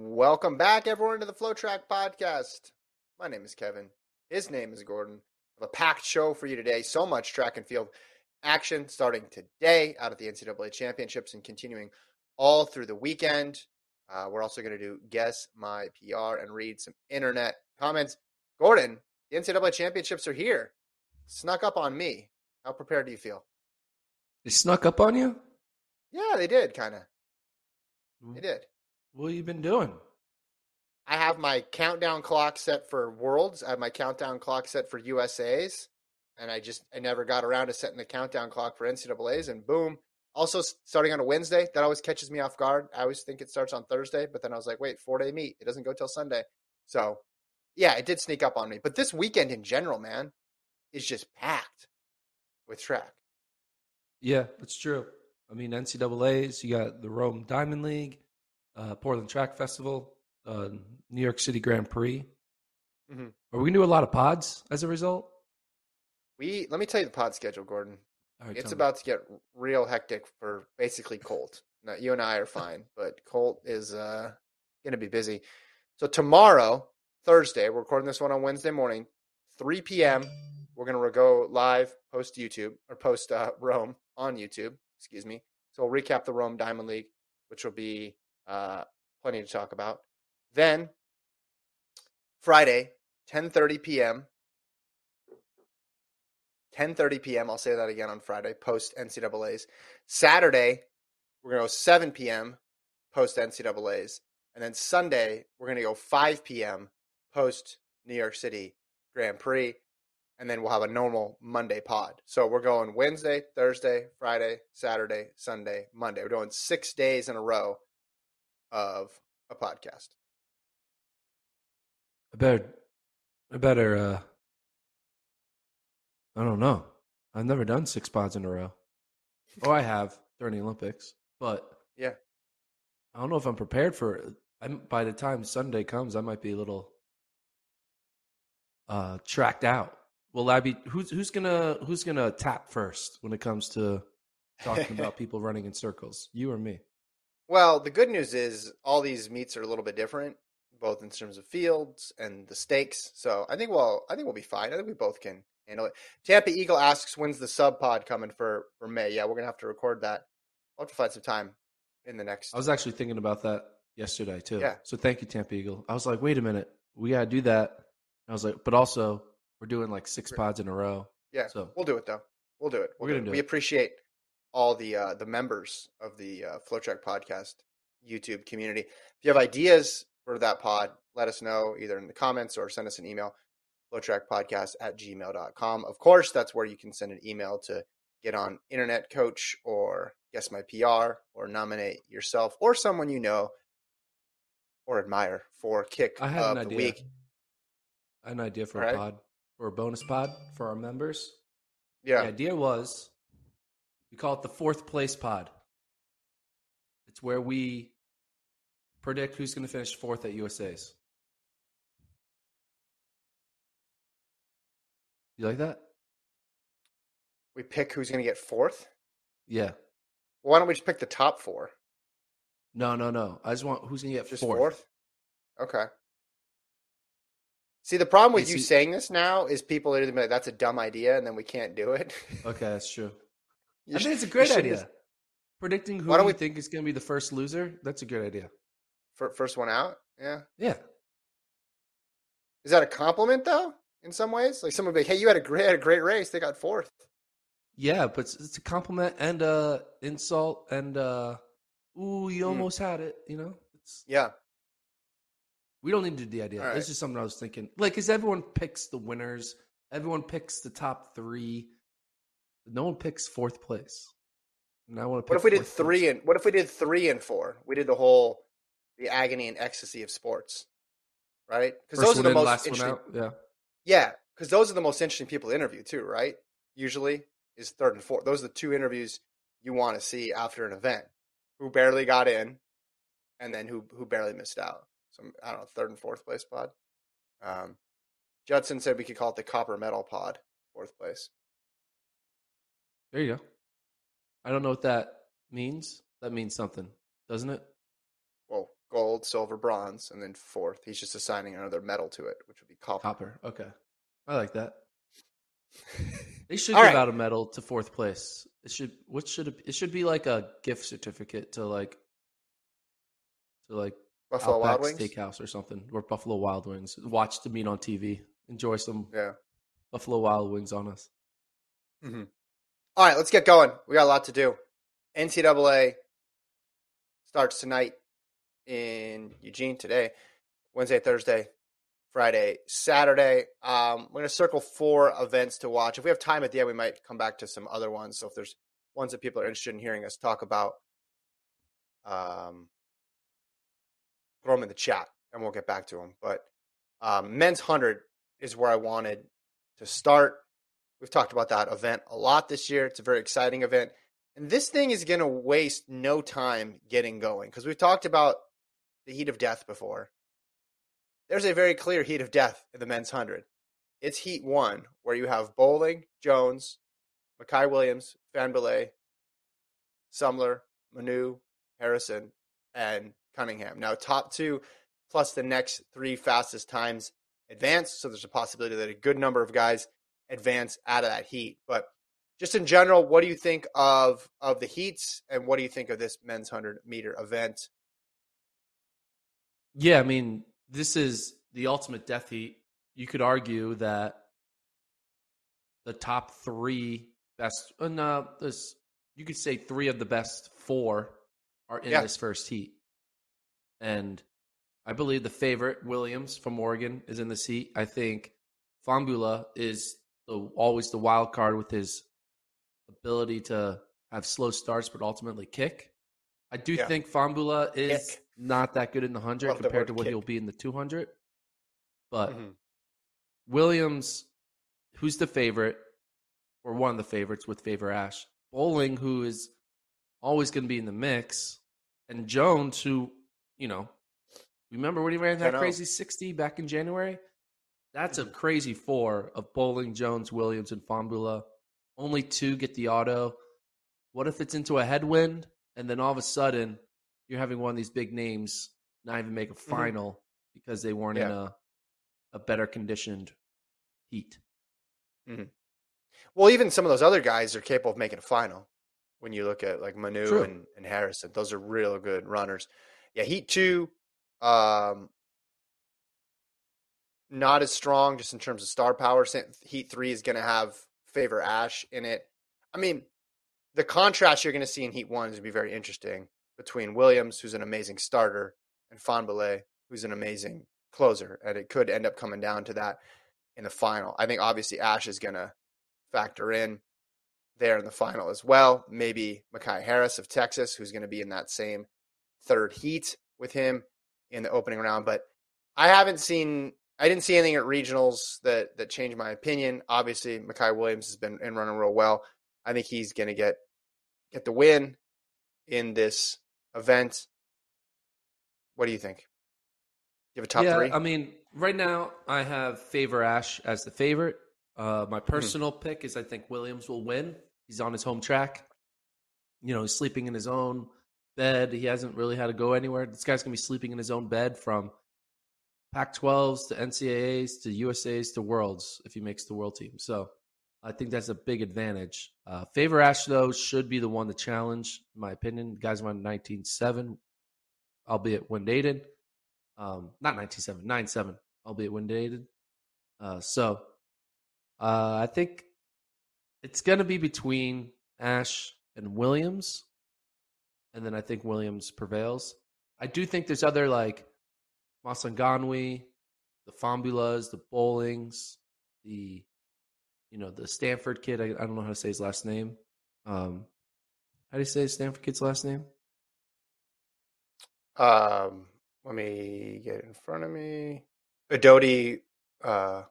Welcome back, everyone, to the FloTrack Podcast. My name is Kevin. His name is Gordon. I have a packed show for you today. So much track and field action starting today out of the NCAA championships and continuing all through the weekend. Uh, we're also going to do guess my PR and read some internet comments. Gordon, the NCAA championships are here. Snuck up on me. How prepared do you feel? They snuck up on you? Yeah, they did, kind of. They did. What have you been doing? I have my countdown clock set for Worlds. I have my countdown clock set for USA's, and I just I never got around to setting the countdown clock for NCAA's. And boom! Also starting on a Wednesday, that always catches me off guard. I always think it starts on Thursday, but then I was like, wait, four day meet. It doesn't go till Sunday. So yeah, it did sneak up on me. But this weekend in general, man, is just packed with track. Yeah, that's true. I mean, NCAA's, you got the Rome Diamond League, uh, Portland Track Festival, uh, New York City Grand Prix. Mhm. Are we going to do a lot of pods as a result? We let me tell you the pod schedule, Gordon. Right, It's tell me. about to get real hectic for basically Colt. Now, you and I are fine, but Colt is uh, going to be busy. So tomorrow, Thursday, we're recording this one on Wednesday morning, 3 p.m. We're going to go live, post YouTube or post uh, Rome on YouTube. Excuse me. So we'll recap the Rome Diamond League, which will be uh, plenty to talk about. Then Friday, 10:30 p.m. 10:30 p.m. I'll say that again on Friday, post NCAA's. Saturday, we're gonna go 7 p.m. post NCAA's, and then Sunday we're gonna go 5 p.m. post New York City Grand Prix, and then we'll have a normal Monday pod. So we're going Wednesday, Thursday, Friday, Saturday, Sunday, Monday. We're doing six days in a row of a podcast. I better, I better, uh, I don't know. I've never done six pods in a row. Oh, I have during the Olympics, but Yeah. I don't know if I'm prepared for it. I'm, by the time Sunday comes, I might be a little uh, tracked out. Will I be? Who's who's gonna who's gonna tap first when it comes to talking about people running in circles? You or me? Well, the good news is all these meets are a little bit different, both in terms of fields and the stakes. So I think we'll I think we'll be fine. I think we both can handle it. Tampa Eagle asks, "When's the sub pod coming for for May?" Yeah, we're gonna have to record that. I'll have to find some time in the next. I was actually thinking about that yesterday too. Yeah. So thank you, Tampa Eagle. I was like, wait a minute, we gotta do that. I was like, but also we're doing like six pods in a row. yeah, so- we'll do it though. We'll do it. We're We'll gonna do We it. appreciate all the uh, the members of the uh, FloTrack podcast YouTube community. If you have ideas for that pod, let us know either in the comments or send us an email. flowtrackpodcast at gmail.com. Of course, that's where you can send an email to get on Internet Coach or Guess My PR or nominate yourself or someone you know or admire for Kick I had of an the idea. Week. I had an idea for a pod, for a bonus pod for our members. Yeah. The idea was we call it the fourth place pod. It's where we predict who's going to finish fourth at USA's. You like that? We pick who's going to get fourth. Yeah. Why don't we just pick the top four? No, no, no. I just want who's going to get Just fourth. fourth? Okay. See, the problem with You you see- saying this now is people are going to be like, that's a dumb idea, and then we can't do it. Okay, that's true. You I think it's a great idea. just- Predicting who Why don't we- think is going to be the first loser. That's a good idea. fir- First one out? Yeah. Yeah. Is that a compliment, though, in some ways? Like someone would be like, hey, you had a great, had a great race. They got fourth. Yeah, but it's, it's a compliment and uh insult and uh ooh, you Hmm. almost had it, you know? It's Yeah. we don't need to do the idea. All right. It's just something I was thinking. Like cuz everyone picks the winners everyone picks the top three. No one picks fourth place. And I want to. What if we did three place. and what if we did three and four? We did the whole the agony and ecstasy of sports, right? Because those are the in, most interesting. Yeah, yeah, because those are the most interesting people to interview too, right? Usually is third and fourth. Those are the two interviews you want to see after an event. Who barely got in, and then who who barely missed out. So I don't know, third and fourth place pod. Um, Judson said we could call it the copper metal pod, fourth place. There you go. I don't know what that means. That means something, doesn't it? Well, gold, silver, bronze, and then fourth. He's just assigning another metal to it, which would be copper. Copper. Okay. I like that. They should give right. out a medal to fourth place. It should. What should it? It should be like a gift certificate to like, to like Buffalo Outback Wild Wings Steakhouse or something, or Buffalo Wild Wings. Watch the meet on TV. Enjoy some yeah Buffalo Wild Wings on us. Mm-hmm. All right, let's get going. We got a lot to do. NCAA starts tonight in Eugene today, Wednesday, Thursday, Friday, Saturday. Um, we're going to circle four events to watch. If we have time at the end, we might come back to some other ones. So if there's ones that people are interested in hearing us talk about, um, throw them in the chat and we'll get back to them. But um, men's 100 is where I wanted to start. We've talked about that event a lot this year. It's a very exciting event. And this thing is going to waste no time getting going because we've talked about the heat of death before there's a very clear heat of death in the men's 100. It's heat one, where you have Boling, Jones, Micah Williams, Fahnbulleh, Sumler, Manu, Harrison, and Cunningham. Now, top two plus the next three fastest times advance. So there's a possibility that a good number of guys advance out of that heat. But just in general, what do you think of of the heats, and what do you think of this men's hundred meter event? Yeah, I mean, this is the ultimate death heat. You could argue that the top three best, uh, no, this you could say three of the best four are in yeah. this first heat, and I believe the favorite Williams from Oregon is in the seat. I think Fahnbulleh is the, always the wild card with his ability to have slow starts but ultimately kick. I do yeah. think Fahnbulleh is kick not that good in the 100 compared to what kick. he'll be in the 200. But mm-hmm. Williams, who's the favorite, or one of the favorites with Favor Ashe, Boling, who is always going to be in the mix, and Jones, who, you know, remember when he ran that crazy 60 back in January? That's mm-hmm. a crazy four of Boling, Jones, Williams, and Fahnbulleh. Only two get the auto. What if it's into a headwind and then all of a sudden you're having one of these big names not even make a mm-hmm. final mm-hmm. because they weren't yeah. in a a better conditioned heat. Mm-hmm. Well, even some of those other guys are capable of making a final. When you look at like Manu and, and Harrison, those are real good runners. Yeah, Heat two, um, not as strong just in terms of star power. Heat three is going to have favor Ashe in it. I mean, the contrast you're going to see in Heat one is going to be very interesting between Williams, who's an amazing starter, and Fahnbulleh, who's an amazing closer. And it could end up coming down to that in the final. I think obviously Ashe is going to factor in there in the final as well. Maybe Micaiah Harris of Texas, who's going to be in that same third heat with him in the opening round. But I haven't seen, I didn't see anything at regionals that that changed my opinion. Obviously, Micah Williams has been in running real well. I think he's going to get get the win in this event. What do you think? You have a top yeah, three? I mean, right now I have Favor Ashe as the favorite. Uh, my mm-hmm. personal mm-hmm. pick is I think Williams will win. He's on his home track. You know, he's sleeping in his own bed. He hasn't really had to go anywhere. This guy's gonna be sleeping in his own bed from Pac-12s to NCAAs to USA's to Worlds if he makes the World team. So I think that's a big advantage. Uh, Favor Ashe, though, should be the one to challenge, in my opinion. The guys won 19 7, albeit when dated. Um, not 19 7, 9 7, albeit when dated. Uh, so uh, I think it's going to be between Ashe and Williams. And then I think Williams prevails. I do think there's other like Massanganwi, the Fahnbullehs, the Bolings, the you know, the Stanford kid. I, I don't know how to say his last name. Um, how do you say Stanford kid's last name? Um, let me get in front of me. Udodi uh,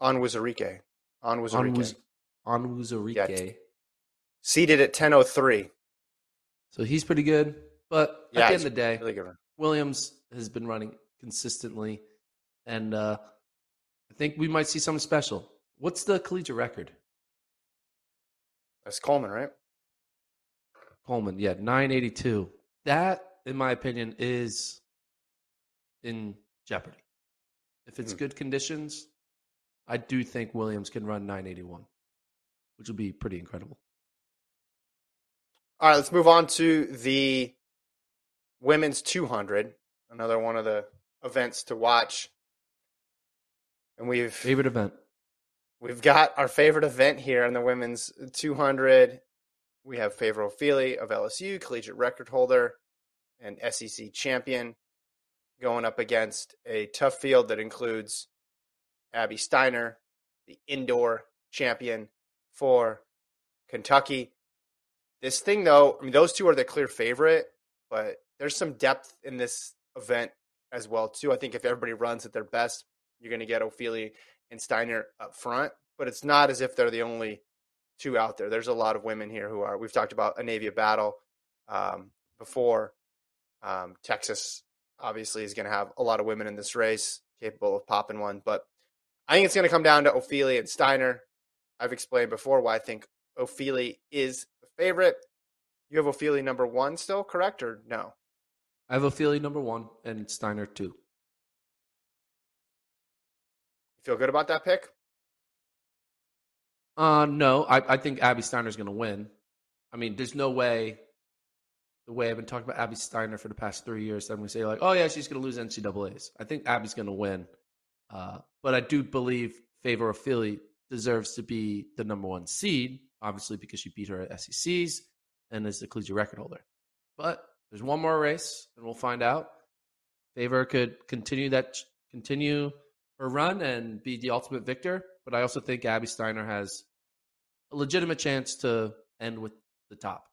Onwuzurike. Onwuzurike. Onwuzurike. Seated at 10.03. So he's pretty good. But Yeah, at the end of the day, Really. Williams has been running consistently. And uh, I think we might see something special. What's the collegiate record? That's Coleman, right? Coleman, yeah, 982. That, in my opinion, is in jeopardy. If it's Hmm. good conditions, I do think Williams can run 981, which will be pretty incredible. All right, let's move on to the women's 200, another one of the events to watch. And we've Favorite event? we've got our favorite event here in the women's 200. We have Favor Ofili of LSU, collegiate record holder and SEC champion, going up against a tough field that includes Abby Steiner, the indoor champion for Kentucky. This thing, though, I mean, those two are the clear favorite, but there's some depth in this event as well, too. I think if everybody runs at their best, you're going to get Ofili and Steiner up front, but it's not as if they're the only two out there. There's a lot of women here who are. We've talked about a Anavia Battle um, before. Um, Texas obviously is going to have a lot of women in this race, capable of popping one. But I think it's going to come down to Ofili and Steiner. I've explained before why I think Ofili is the favorite. You have Ofili number one still, correct or no? I have Ofili number one and Steiner two. You feel good about that pick? Uh, no, I, I think Abby Steiner's going to win. I mean, there's no way, the way I've been talking about Abby Steiner for the past three years, I'm going to say, like, oh, yeah, she's going to lose NCAAs. I think Abby's going to win. Uh, but I do believe Favor Ofili deserves to be the number one seed, obviously, because she beat her at SECs and is the collegiate record holder. But there's one more race, and we'll find out. Favor could continue that, continue her run and be the ultimate victor. But I also think Abby Steiner has a legitimate chance to end with the top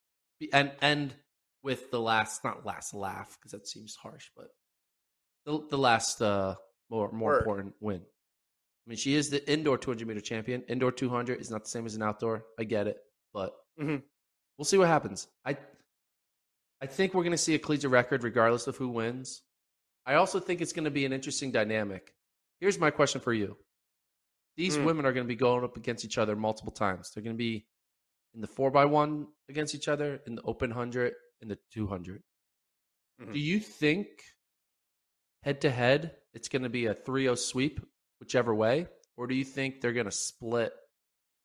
and end with the last, not last laugh because that seems harsh, but the the last uh, more more Word. important win. I mean, she is the indoor 200 meter champion. Indoor 200 is not the same as an outdoor. I get it, but Mhm. we'll see what happens. I I think we're going to see a collegiate record regardless of who wins. I also think it's going to be an interesting dynamic. Here's my question for you. These Mm. women are going to be going up against each other multiple times. They're going to be in the 4 by one against each other, in the open 100, in the 200. Mhm. Do you think head to head it's going to be a 3-0 sweep whichever way or do you think they're going to split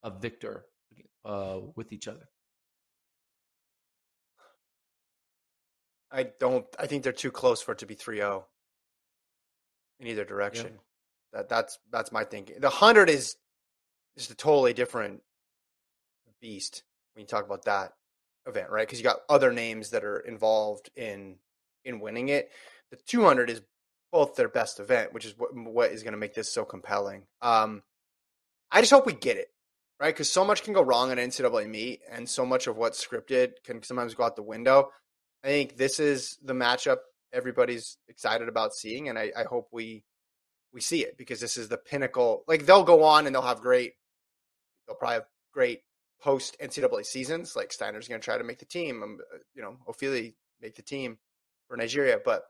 a victor uh, with each other? I don't. I think they're too close for it to be 3-0 in either direction. That that's that's my thinking. The hundred is just a totally different beast when you talk about that event, right? Because you got other names that are involved in in winning it. The two hundred is both their best event, which is what what is going to make this so compelling. Um, I just hope we get it right because so much can go wrong an NCAA meet, and so much of what's scripted can sometimes go out the window. I think this is the matchup everybody's excited about seeing, and I, I hope we we see it because this is the pinnacle. Like they'll go on and they'll have great, they'll probably have great post NCAA seasons. Like Steiner's going to try to make the team. Um, uh, you know, Ofili make the team for Nigeria, but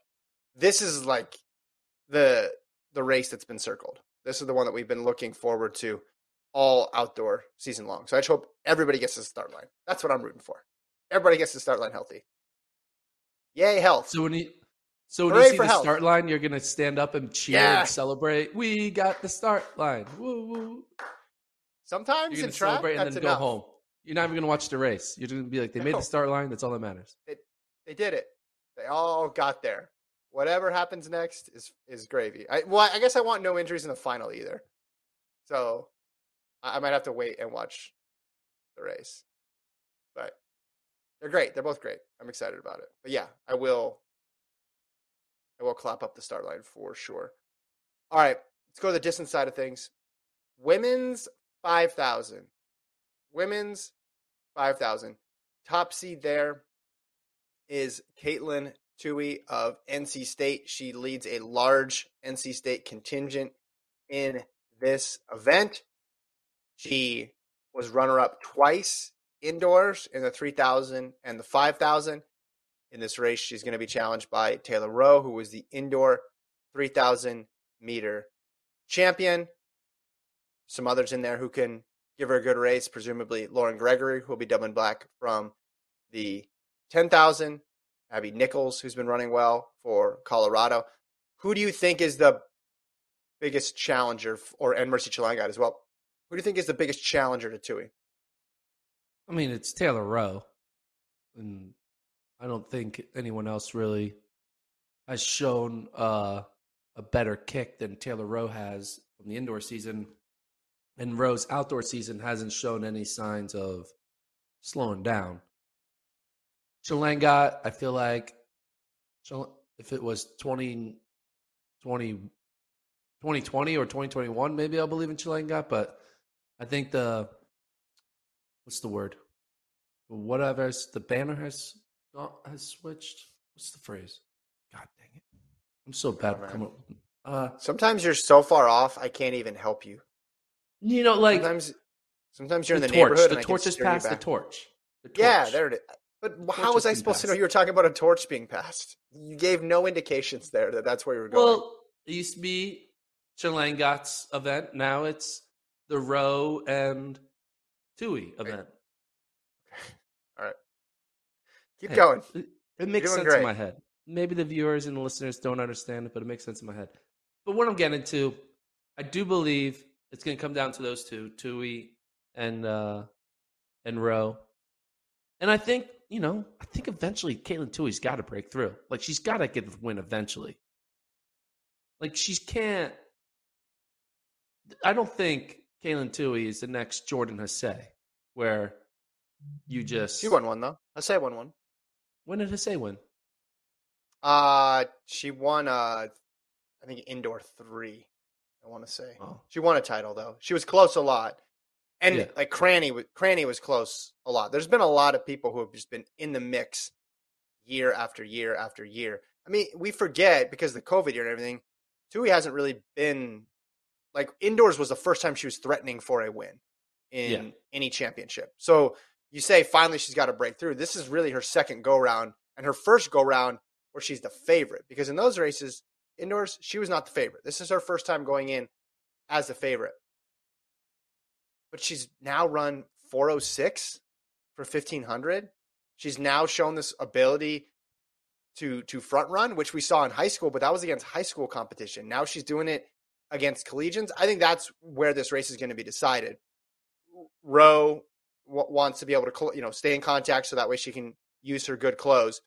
this is like the the race that's been circled. This is the one that we've been looking forward to all outdoor season long. So I just hope everybody gets to the start line. That's what I'm rooting for. Everybody gets to the start line healthy. Yay, health. So when you so when Hooray you see the health. start line, you're gonna stand up and cheer Yeah. and celebrate. We got the start line. Woo woo. Sometimes You're in gonna track, celebrate and then enough. go home. You're not even gonna watch the race. You're gonna be like, they made the start line. That's all that matters. They did it. They all got there. Whatever happens next is is gravy. I well, I guess I want no injuries in the final either. So I might have to wait and watch the race. But they're great. They're both great. I'm excited about it. But yeah, I will. I will clap up the start line for sure. All right, let's go to the distance side of things. Women's 5,000. Women's 5,000. Top seed there is Katelyn Tuohy of NC State. She leads a large NC State contingent in this event. She was runner up twice indoors in the 3000 and the 5000. In this race, she's going to be challenged by Taylor Rowe, who was the indoor 3000 meter champion. Some others in there who can give her a good race, presumably Lauren Gregory, who will be doubling black from the 10,000. Abby Nichols, who's been running well for Colorado. Who do you think is the biggest challenger, or and Mercy Chelangat as well? Who do you think is the biggest challenger to Tuohy? I mean, it's Taylor Rowe, and I don't think anyone else really has shown uh, a better kick than Taylor Rowe has from the indoor season. And Rowe's outdoor season hasn't shown any signs of slowing down. Chelangat, I feel like if it was 20, 20, 2020 or 2021, maybe I'll believe in Chelangat, but I think the what's the word? Whatever the banner has has switched. What's the phrase? God dang it! I'm so bad. Oh, coming uh, sometimes you're so far off, I can't even help you. You know, like sometimes, sometimes you're the in the torch. neighborhood. The torch is past the torch. the torch. Yeah, there it is. But how was I supposed passed. to know you were talking about a torch being passed? You gave no indications there that that's where you were going. Well, it used to be Chelangat's event. Now it's the Rowe and Tuohy event. All right. Keep hey, going. It, it makes sense great. in my head. Maybe the viewers and the listeners don't understand it, but it makes sense in my head. But what I'm getting to, I do believe it's going to come down to those two, Tuohy and uh, and Rowe. And I think, you know, I think eventually Katelyn Tuohy's got to break through. Like she's got to get the win eventually. Like she can't. I don't think Katelyn Tuohy is the next Jordan Hasay, where you just she won one though. Hasay won one. When did Hasay win? Uh she won. Uh, I think indoor three. I want to say oh. she won a title though. She was close a lot, and yeah. like Cranny, Cranny was close a lot. There's been a lot of people who have just been in the mix year after year after year. I mean, we forget because the COVID year and everything. Tuohy hasn't really been like indoors was the first time she was threatening for a win in yeah. any championship. So you say finally she's got a breakthrough. This is really her second go round and her first go round where she's the favorite because in those races indoors she was not the favorite. This is her first time going in as the favorite. But she's now run 406 for 1500. She's now shown this ability to to front run, which we saw in high school, but that was against high school competition. Now she's doing it against collegians. I think that's where this race is going to be decided. Rowe w- wants to be able to, you know, stay in contact so that way she can use her good clothes.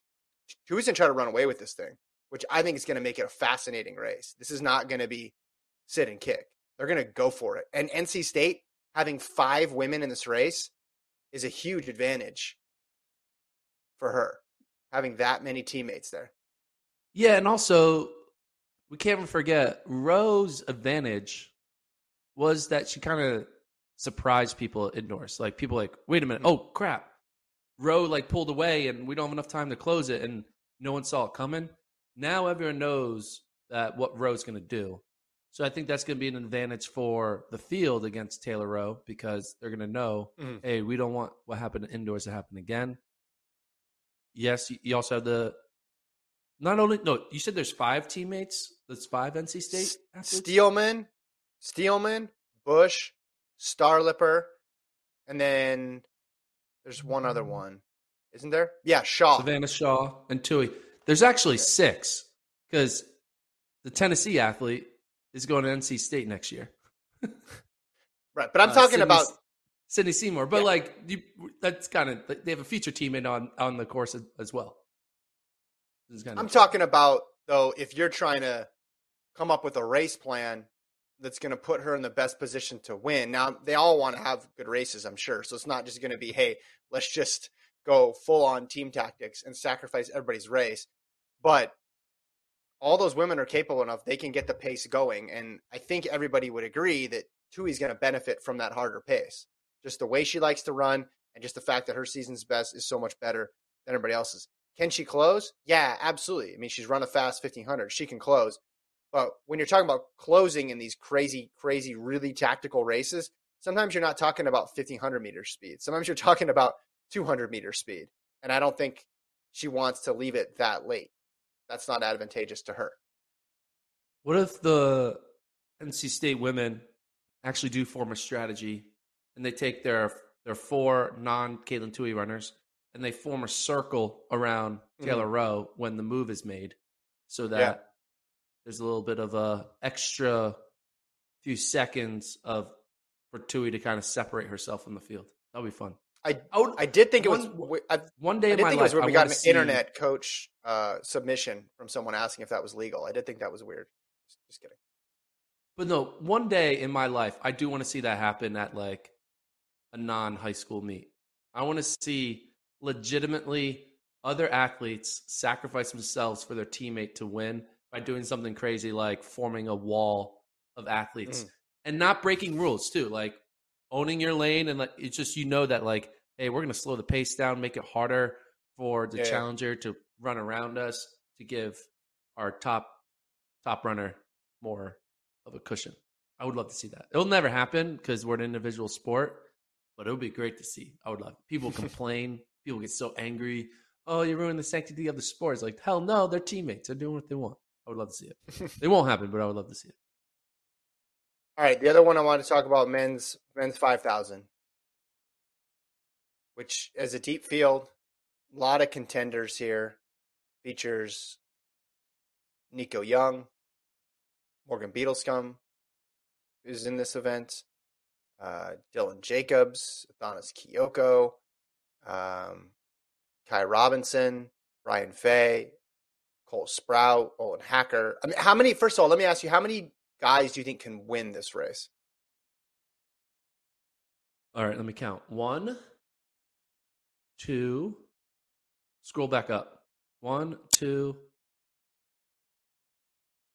Who's going to try to run away with this thing, which I think is going to make it a fascinating race. This is not going to be sit and kick. They're going to go for it. And NC State having five women in this race is a huge advantage for her, having that many teammates there. Yeah, and also we can't forget Rowe's advantage was that she kind of surprised people indoors. Like people like, wait a minute, oh crap. Rowe like pulled away and we don't have enough time to close it and no one saw it coming. Now everyone knows that what Rowe's gonna do. So I think that's gonna be an advantage for the field against Taylor Rowe because they're gonna know, mm-hmm. hey, we don't want what happened indoors to happen again. Yes, you also have the not only no, you said there's five teammates. That's five NC State. Athletes? Steelman, Steelman, Bush, Starliper, and then there's one other one, isn't there? Yeah, Shaw, Savannah Shaw, and Tuohy. There's actually six because the Tennessee athlete is going to NC State next year. right, but I'm uh, talking Sydney, about Sydney Seymour. But yeah. like, you, that's kind of they have a feature team in on on the course as well. I'm talking about though if you're trying to come up with a race plan that's going to put her in the best position to win. Now they all want to have good races, I'm sure. So it's not just going to be, hey, let's just go full on team tactics and sacrifice everybody's race. But all those women are capable enough; they can get the pace going. And I think everybody would agree that Tuohy's going to benefit from that harder pace. Just the way she likes to run and just the fact that her season's best is so much better than everybody else's. Can she close? Yeah, absolutely. I mean, she's run a fast 1500. She can close. But when you're talking about closing in these crazy, crazy, really tactical races, sometimes you're not talking about 1500 meter speed. Sometimes you're talking about 200 meter speed. And I don't think she wants to leave it that late. That's not advantageous to her. What if the NC State women actually do form a strategy and they take their their four non Katelyn Tuohy runners and they form a circle around Taylor Mm-hmm. Rowe when the move is made, so that Yeah. there's a little bit of a extra few seconds of for Tuohy to kind of separate herself from the field. That'll be fun. I I I did think it was. One- one day I in did my think it was life. when I we got an see- internet coach uh, submission from someone asking if that was legal. I did think that was weird. Just, just kidding. But no, one day in my life, I do want to see that happen at like a non high school meet. I want to see legitimately other athletes sacrifice themselves for their teammate to win by doing something crazy like forming a wall of athletes Mm. and not breaking rules too, like owning your lane and like it's just you know that like hey, we're going to slow the pace down, make it harder for the Yeah, yeah. challenger to run around us to give our top top runner more of a cushion. I would love to see that. It'll never happen because we're an individual sport, but it would be great to see. I would love it. People complain. People get so angry. Oh, you ruined the sanctity of the sport. It's like, hell no, they're teammates. They're doing what they want. I would love to see it. it won't happen, but I would love to see it. All right, the other one I want to talk about men's men's five thousand, which is a deep field, a lot of contenders here. Features Nico Young, Morgan Beadlescomb, who's in this event, uh, Dylan Jacobs, Athanas Kioko, um, Ky Robinson, Ryan Fay, Cole Sprout, Olin Hacker. I mean, how many? First of all, let me ask you: How many guys do you think can win this race? All right, let me count. One, two, scroll back up. One, two,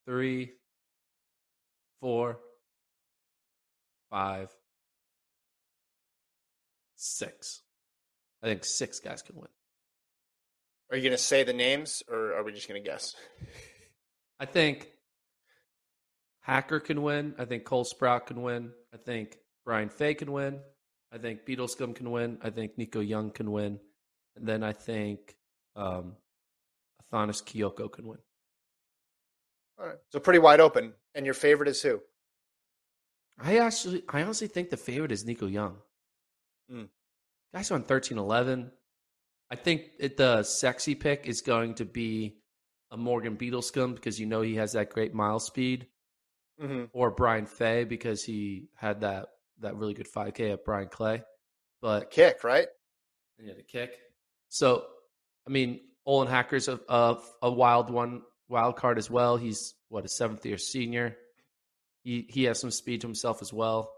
three, four, five, six. I think six guys can win. Are you going to say the names, or are we just going to guess? I think Hacker can win. I think Cole Sprout can win. I think Brian Fay can win. I think Beadlescomb can win. I think Nico Young can win. And then I think um, Athanas Kioko can win. All right, so pretty wide open. And your favorite is who? I actually, I honestly think the favorite is Nico Young. Mm. Guys on thirteen eleven. I think it, the sexy pick is going to be a Morgan Beadlescomb because you know he has that great mile speed. Mm-hmm. or Brian Fay because he had that that really good 5K at Bryan Clay. But Kick, right? yeah, the kick. So, I mean, Olin Hacker's a, a a wild one, wild card as well. He's what a seventh year senior. He he has some speed to himself as well.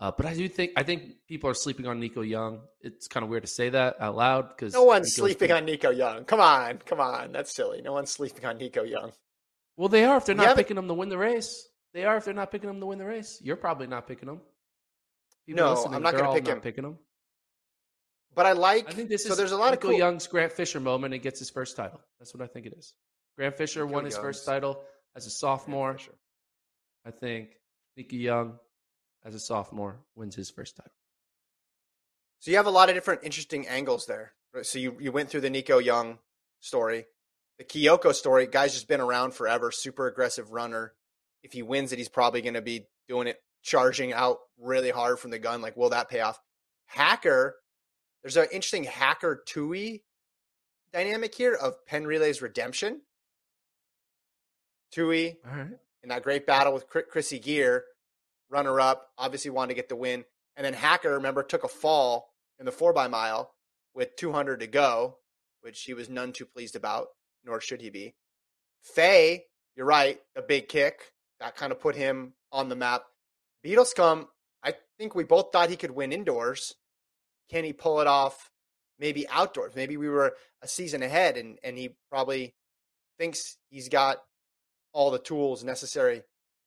Uh, but I do think I think people are sleeping on Nico Young. It's kind of weird to say that out loud because No one's sleeping on Nico Young. Come on, come on. That's silly. No one's sleeping on Nico Young. Well, they are if they're not picking him to win the race. They are if they're not picking him to win the race. You're probably not picking him. People No, I'm not gonna all pick not him. Picking him. But I like. I think this so is there's a lot Nico of cool. Young's Grant Fisher moment and gets his first title. That's what I think it is. Grant Fisher Nico won his first title as a sophomore. I think Nico Young, as a sophomore, wins his first title. So you have a lot of different interesting angles there. So you you went through the Nico Young story, the Kioko story. Guy's just been around forever. Super aggressive runner. If he wins it, he's probably going to be doing it, charging out really hard from the gun. Like, will that pay off? Hacker. There's an interesting hacker Tuohy dynamic here of Penn Relay's redemption. Tuohy All right. in that great battle with Chri- Krissy Gear, runner up, obviously wanted to get the win. And then Hacker, remember, took a fall in the four by mile with 200 to go, which he was none too pleased about, nor should he be. Fay, you're right, a big kick that kind of put him on the map. Beadlescomb, I think we both thought he could win indoors. Can he pull it off maybe outdoors? Maybe we were a season ahead and, and he probably thinks he's got all the tools necessary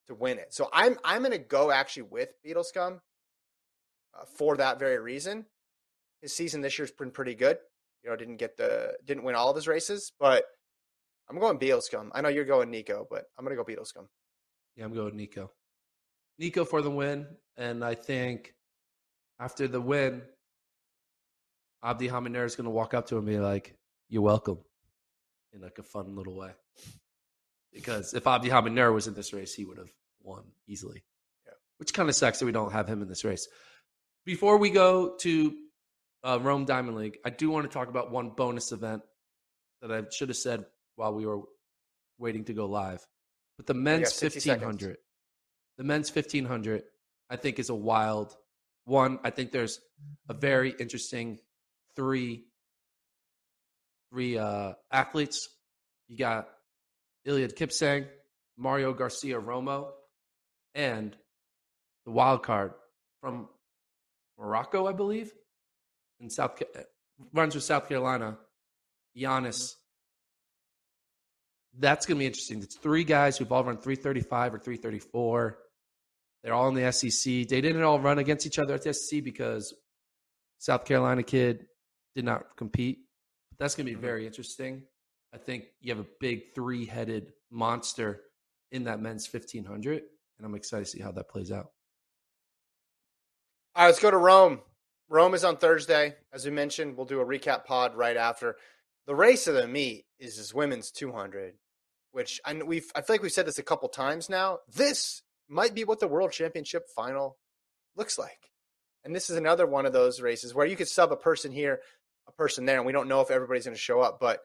to win it. So I'm I'm going to go actually with Beadlescomb uh, for that very reason. His season this year's been pretty good. You know, didn't get the didn't win all of his races, but I'm going Beadlescomb. I know you're going Nico, but I'm going to go Beadlescomb. Yeah, I'm going Nico. Nico for the win, and I think after the win, Abdihamid Nur is going to walk up to him and be like, "You're welcome," in like a fun little way. Because if Abdihamid Nur was in this race, he would have won easily. Yeah. Which kind of sucks that we don't have him in this race. Before we go to uh, Rome Diamond League, I do want to talk about one bonus event that I should have said while we were waiting to go live. But the men's 1500, the men's 1500, I think is a wild one. I think there's a very interesting three three uh, athletes. You got Eliud Kipsang, Mario Garcia Romo, and the wild card from Morocco, I believe, in South runs with South Carolina, Giannis. That's going to be interesting. It's three guys who've all run 335 or 334. They're all in the SEC. They didn't all run against each other at the SEC because South Carolina kid did not compete. But that's going to be Mm-hmm. very interesting. I think you have a big three headed monster in that men's 1500, and I'm excited to see how that plays out. All right, let's go to Rome. Rome is on Thursday. As we mentioned, we'll do a recap pod right after. The race of the meet is this women's 200, which I we've I feel like we've said this a couple times now. This might be what the world championship final looks like. And this is another one of those races where you could sub a person here, a person there, and we don't know if everybody's going to show up. But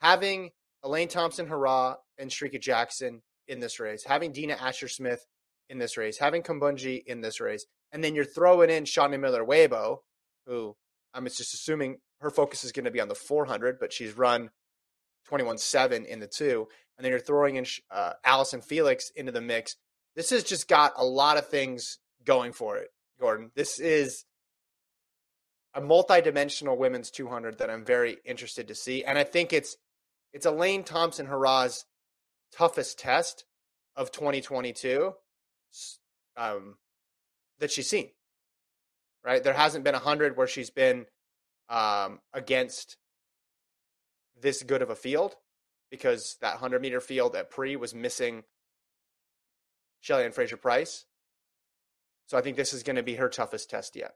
having Elaine Thompson Herah and Shericka Jackson in this race, having Dina Asher Smith in this race, having Kambundji in this race, and then you're throwing in Shaunae Miller Uibo, who I'm just assuming her focus is going to be on the 400, but she's run 21-7 in the two, and then you're throwing in uh, Allison Felix into the mix. This has just got a lot of things going for it, Gordon. This is a multi-dimensional women's 200 that I'm very interested to see, and I think it's it's Elaine Thompson Herah's toughest test of 2022 um, that she's seen. Right, there hasn't been a hundred where she's been um, against this good of a field because that 100 meter field at pre was missing Shelly and Fraser Pryce. So I think this is going to be her toughest test yet.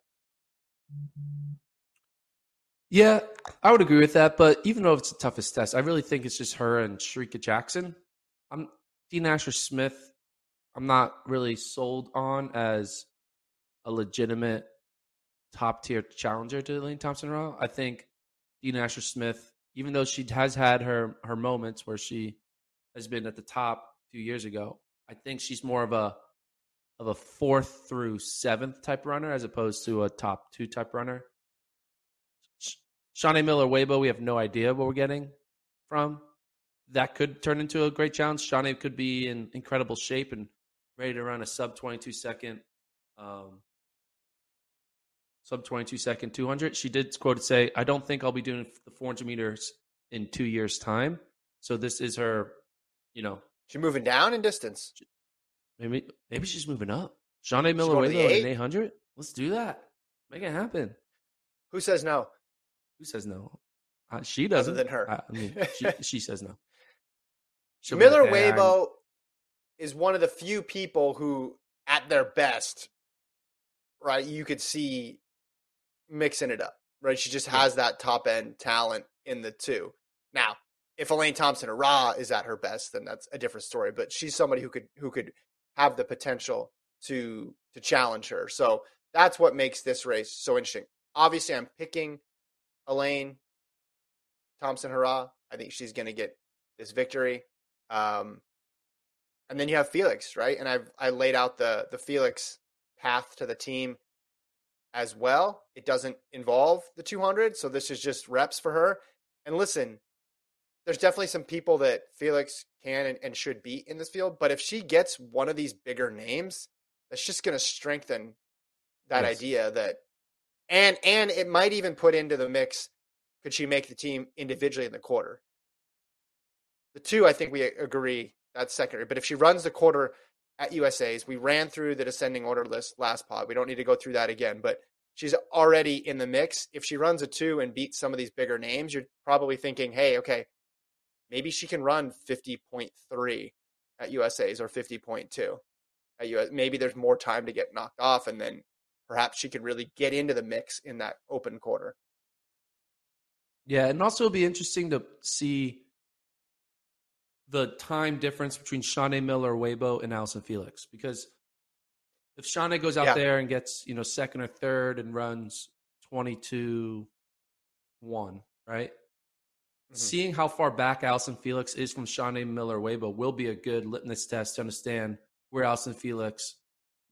Yeah, I would agree with that. But even though it's the toughest test, I really think it's just her and Shericka Jackson. I'm Dina Asher Smith. I'm not really sold on as a legitimate top tier challenger to Elaine Thompson Raw. I think Dina Asher Smith, even though she has had her her moments where she has been at the top a few years ago, I think she's more of a of a fourth through seventh type runner as opposed to a top two type runner. Shaunae Miller Uibo, we have no idea what we're getting from. That could turn into a great challenge. Shaunae could be in incredible shape and ready to run a sub 22 second, um, sub 22 second 200. She did quote say, I don't think I'll be doing the 400 meters in two years' time. So this is her, you know. She's moving down in distance. Maybe maybe she's moving up. Shaunae Miller Uibo in 800? Let's do that. Make it happen. Who says no? Who says no? Uh, she doesn't. than her. I, I mean, she, she says no. She'll Miller like, "Hey, I'm- Uibo is one of the few people who, at their best, right, you could see mixing it up, right? She just has that top end talent in the two. Now, if Elaine Thompson Ra is at her best, then that's a different story. But she's somebody who could who could have the potential to to challenge her. So that's what makes this race so interesting. Obviously, I'm picking Elaine Thompson Herah. I think she's going to get this victory. Um, and then you have Felix, right? And I've I laid out the the Felix path to the team as well. It doesn't involve the 200, so this is just reps for her. And listen, there's definitely some people that Felix can and, and should beat in this field, but if she gets one of these bigger names, that's just going to strengthen that Yes. idea that and and it might even put into the mix could she make the team individually in the quarter the two i think we agree that's secondary but if she runs the quarter at USA's. We ran through the descending order list last pod. We don't need to go through that again, but she's already in the mix. If she runs a two and beats some of these bigger names, you're probably thinking, hey, okay, maybe she can run 50.3 at USA's or 50.2 at US. Maybe there's more time to get knocked off, and then perhaps she could really get into the mix in that open quarter. Yeah, and also it'll be interesting to see the time difference between Shaunae Miller Uibo and Allyson Felix because if Shaunae goes out Yeah. there and gets you know second or third and runs twenty two one right, Mhm. seeing how far back Allyson Felix is from Shaunae Miller Uibo will be a good litmus test to understand where Allyson Felix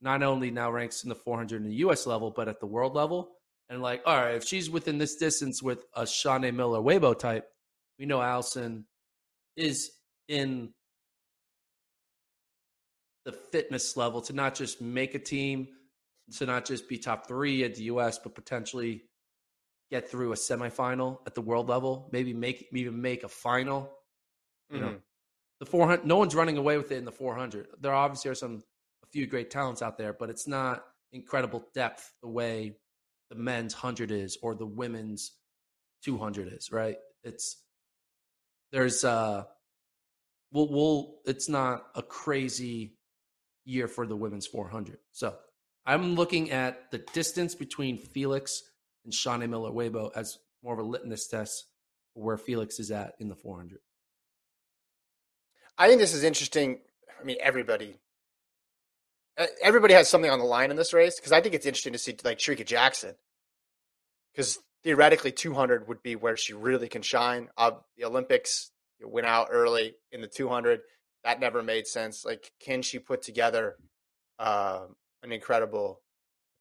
not only now ranks in the 400 in the U.S. level but at the world level. And like, all right, if she's within this distance with a Shaunae Miller Uibo type, we know Allyson is in the fitness level to not just make a team, to not just be top three at the US, but potentially get through a semifinal at the world level, maybe make even make a final. You know, Mhm. the 400, no one's running away with it in the 400. There obviously are some few great talents out there, but it's not incredible depth the way the men's 100 is or the women's 200 is, right? It's there's uh we'll, we'll it's not a crazy year for the women's 400. So, I'm looking at the distance between Felix and Shaunae Miller Uibo as more of a litmus test where Felix is at in the 400. I think this is interesting. I mean, everybody, everybody has something on the line in this race because I think it's interesting to see like Shericka Jackson, because theoretically 200 would be where she really can shine. Uh, the Olympics went out early in the 200. That never made sense. Like, can she put together um an incredible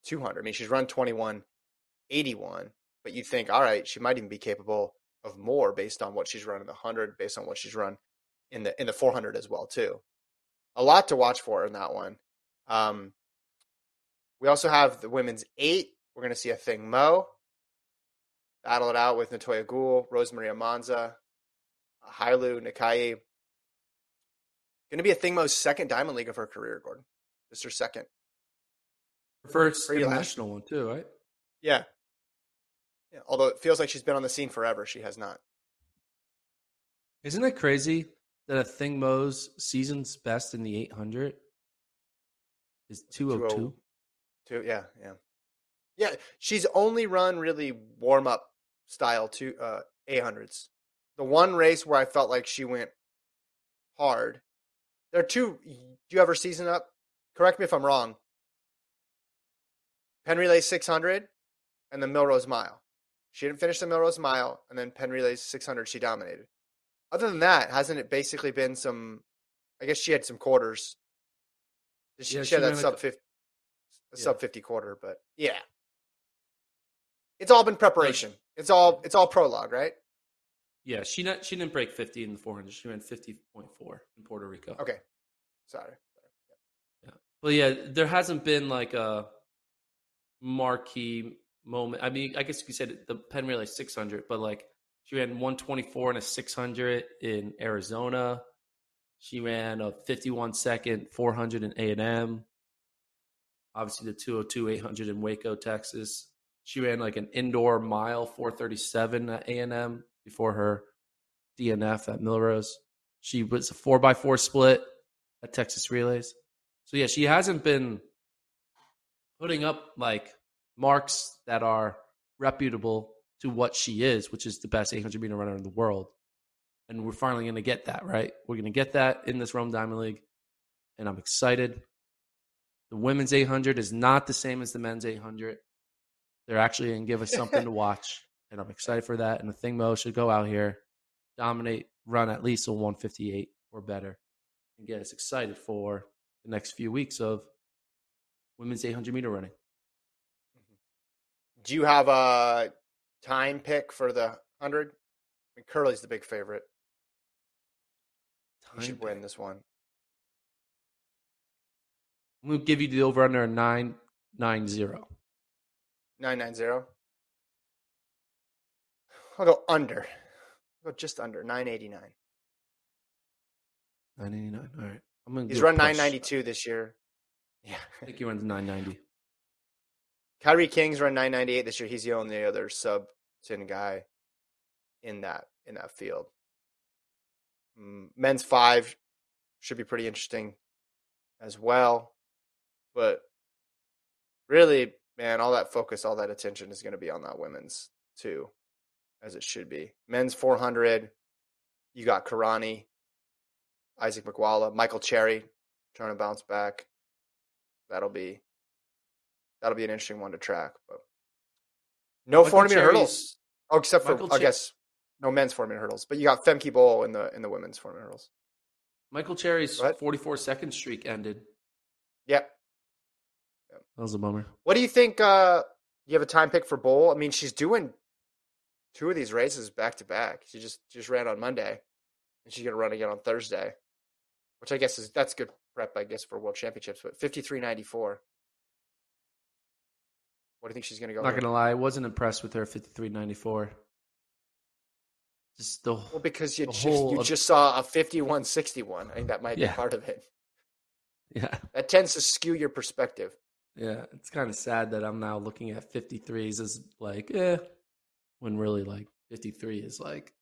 200? I mean, she's run 21, 81, but you think, all right, she might even be capable of more based on what she's run in the 100, based on what she's run in the in the 400 as well too. A lot to watch for in that one. Um, we also have the women's eight. We're going to see Athing Mu battle it out with Natoya Goule, Rosemaria Monza, Halimah Nakaayi. Going to be Athing Mu's second Diamond League of her career, Gordon. This is her second. First Pretty last- international one too, right? Yeah. yeah. Although it feels like she's been on the scene forever, she has not. Isn't it crazy that Athing Mu's season's best in the 800 is 202? Two, yeah, yeah, yeah. She's only run really warm up style to uh, 800s. The one race where I felt like she went hard. There are two. Do you ever season up? Correct me if I'm wrong. Penn Relay 600 and the Millrose Mile. She didn't finish the Millrose Mile, and then Penn Relay 600 she dominated. Other than that, hasn't it basically been some? I guess she had some quarters. She, Yeah, she had that sub fifty, a Yeah. sub fifty quarter, but yeah, it's all been preparation. It's all it's all prologue, right? Yeah, she not she didn't break 50 in the 400. She went 50.4 in Puerto Rico. Okay, sorry. Yeah. Well, yeah, there hasn't been like a marquee moment. I mean, I guess you say the Penn Relay 600, but like she ran 124 and a 600 in Arizona. She ran a 51 second 400 in A&M. Obviously, the 202 800 in Waco, Texas. She ran like an indoor mile 437 at A&M before her DNF at Millrose. She was a four by four split at Texas Relays. So yeah, she hasn't been putting up like marks that are reputable to what she is, which is the best 800 meter runner in the world. And we're finally going to get that, right? We're going to get that in this Rome Diamond League. And I'm excited. The women's 800 is not the same as the men's 800. They're actually going to give us something to watch. And I'm excited for that. And the Athing Mu should go out here, dominate, run at least a 158 or better, and get us excited for the next few weeks of women's 800 meter running. Mm-hmm. Do you have a time pick for the hundred? I mean, Kerley's the big favorite. He should win this one. I'm to give you the over under 990. Nine nine zero. I'll go under. I'll go just under nine eighty nine. 989. All right. I'm gonna He's run 992 this year. Yeah. I think he runs 990. Kyree King's run 998 this year. He's the only other sub 10 guy in that in that field. Mm, Men's five should be pretty interesting as well. But really, man, all that focus, all that attention is going to be on that women's too, as it should be. Men's 400, you got Kirani, Isaac Makwala, Michael Cherry trying to bounce back. That'll be that'll be an interesting one to track. But no Michael 400 meter Cherry's- hurdles. Oh, except for Michael I guess no men's 400 meter hurdles. But you got Femke Bol in the in the women's 400 hurdles. Michael Cherry's 44 second streak ended. Yep. That was a bummer. What do you think? Uh, you have a time pick for Bol? I mean, she's doing two of these races back to back. She just just ran on Monday, and she's gonna run again on Thursday, which I guess is that's good prep, I guess, for World Championships. But fifty three ninety four. What do you think she's gonna go? I'm not here? gonna lie, I wasn't impressed with her 53.94. Just the Well, because you just you of- just saw a fifty one sixty one. I think that might be part of it. yeah, That tends to skew your perspective. yeah. It's kind of sad that I'm now looking at 53s as like, eh, when really like 53 is like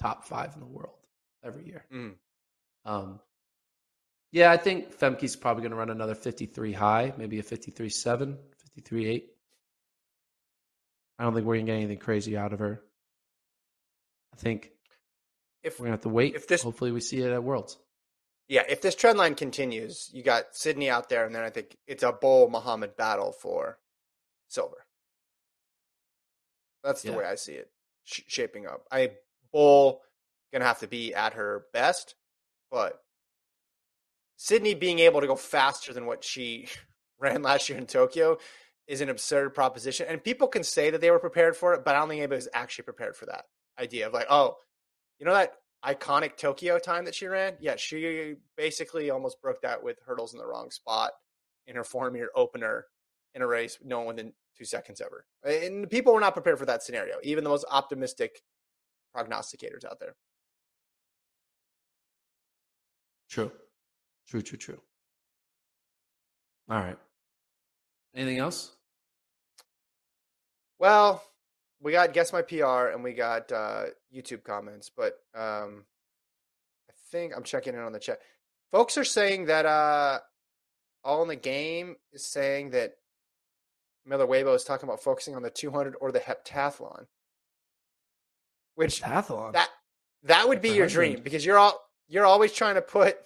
top five in the world every year. Mm. Um, yeah, I think Femke's probably going to run another 53 high, maybe a 53 7, 53 8. I don't think we're going to get anything crazy out of her. I think If we're going to have to wait. if this- Hopefully, we see it at Worlds. Yeah, if this trend line continues, you got Sydney out there, and then I think it's a Bol Muhammad battle for silver. That's the Yeah. way I see it sh- shaping up. I Bol gonna have to be at her best, but Sydney being able to go faster than what she ran last year in Tokyo is an absurd proposition. And people can say that they were prepared for it, but I don't think anybody's actually prepared for that idea of like, oh, you know that iconic Tokyo time that she ran? Yeah, she basically almost broke that with hurdles in the wrong spot in her form year opener in a race, no one within two seconds ever. And people were not prepared for that scenario, even the most optimistic prognosticators out there. True. True, true, true. All right. Anything else? Well, we got guess my PR and we got uh, YouTube comments, but um, I think I'm checking in on the chat. Folks are saying that uh, all in the game is saying that Miller Uibo is talking about focusing on the 200 or the heptathlon, which Pathlon. that that would be your dream because you're all you're always trying to put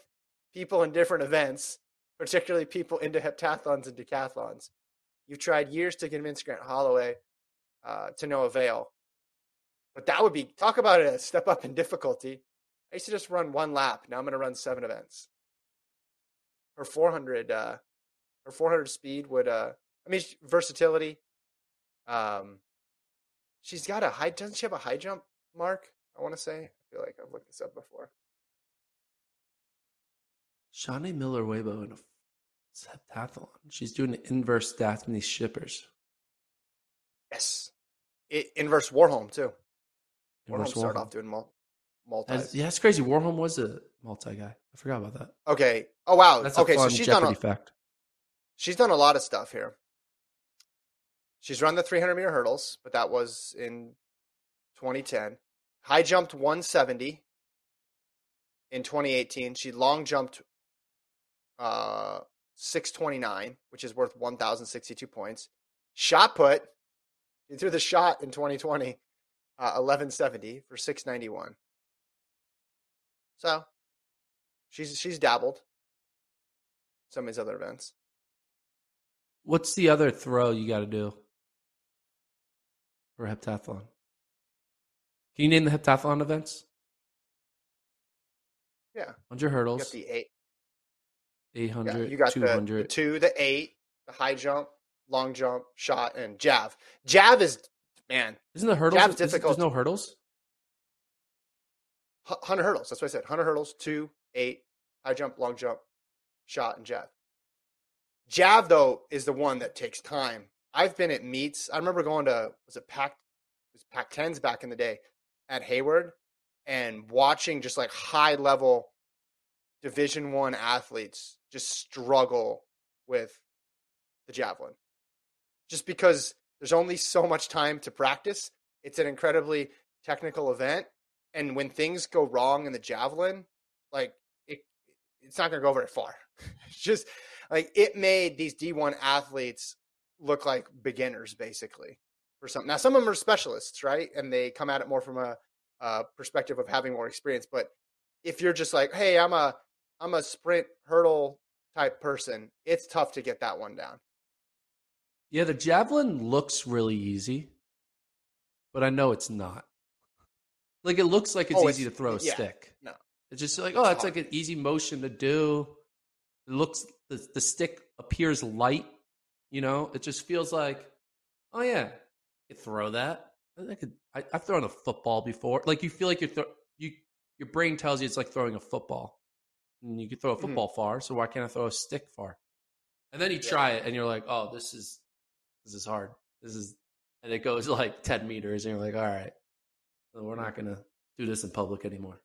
people in different events, particularly people into heptathlons and decathlons. You've tried years to convince Grant Holloway uh, to no avail, but that would be talk about a step up in difficulty. I used to just run one lap. Now I'm going to run seven events. Her 400, uh, her 400 speed would, uh, I mean, versatility. Um, she's got a high. Doesn't she have a high jump mark? I want to say. I feel like I've looked this up before. Shaunae Miller Uibo in a heptathlon. She's doing an inverse Dafne Schippers. Yes, it, inverse Warholm too. Warholm started Warholm. off doing mul- multi. That's- yeah, it's crazy. Warholm was a multi guy. I forgot about that. Okay. Oh wow. That's a okay, so she's done a, fact. she's done a lot of stuff here. She's run the 300 meter hurdles, but that was in 2010. High jumped 170 in 2018. She long jumped uh 629, which is worth 1,062 points. Shot put, she threw the shot in 2020, uh, 1170 for 691. So she's she's dabbled some of these other events. What's the other throw you got to do for heptathlon? Can you name the heptathlon events? Yeah, 100 you hurdles, got the eight. 800, Yeah, you got the, the two, the eight, the high jump, long jump, shot, and jav. Jav is man, Isn't the hurdles? Is- difficult. There's no hurdles? hundred hurdles. That's what I said. Hundred hurdles, two, eight, high jump, long jump, shot, and jav. Jav though is the one that takes time. I've been at meets. I remember going to was it Pac it was Pac tens back in the day at Hayward and watching just like high level Division One athletes just struggle with the javelin, just because there's only so much time to practice. It's an incredibly technical event, and when things go wrong in the javelin, like it, it's not going to go very far. it's just like it made these D1 athletes look like beginners, basically, for some. Now, some of them are specialists, right? And they come at it more from a, a perspective of having more experience. But if you're just like, hey, I'm a I'm a sprint hurdle type person, it's tough to get that one down. Yeah, the javelin looks really easy, but I know it's not. Like it looks like it's Oh, easy to throw a yeah. stick. No. It's just like, It's oh, it's like an easy motion to do. It looks the the stick appears light, you know? It just feels like, oh yeah, you could throw that. I could I, I've thrown a football before. Like you feel like you're throw, you your brain tells you it's like throwing a football. And you can throw a Mhm. football far, so why can't I throw a stick far? And then you Yeah. try it and you're like, oh, this is this is hard. This is and it goes like 10 meters and you're like, all right, we're not gonna do this in public anymore.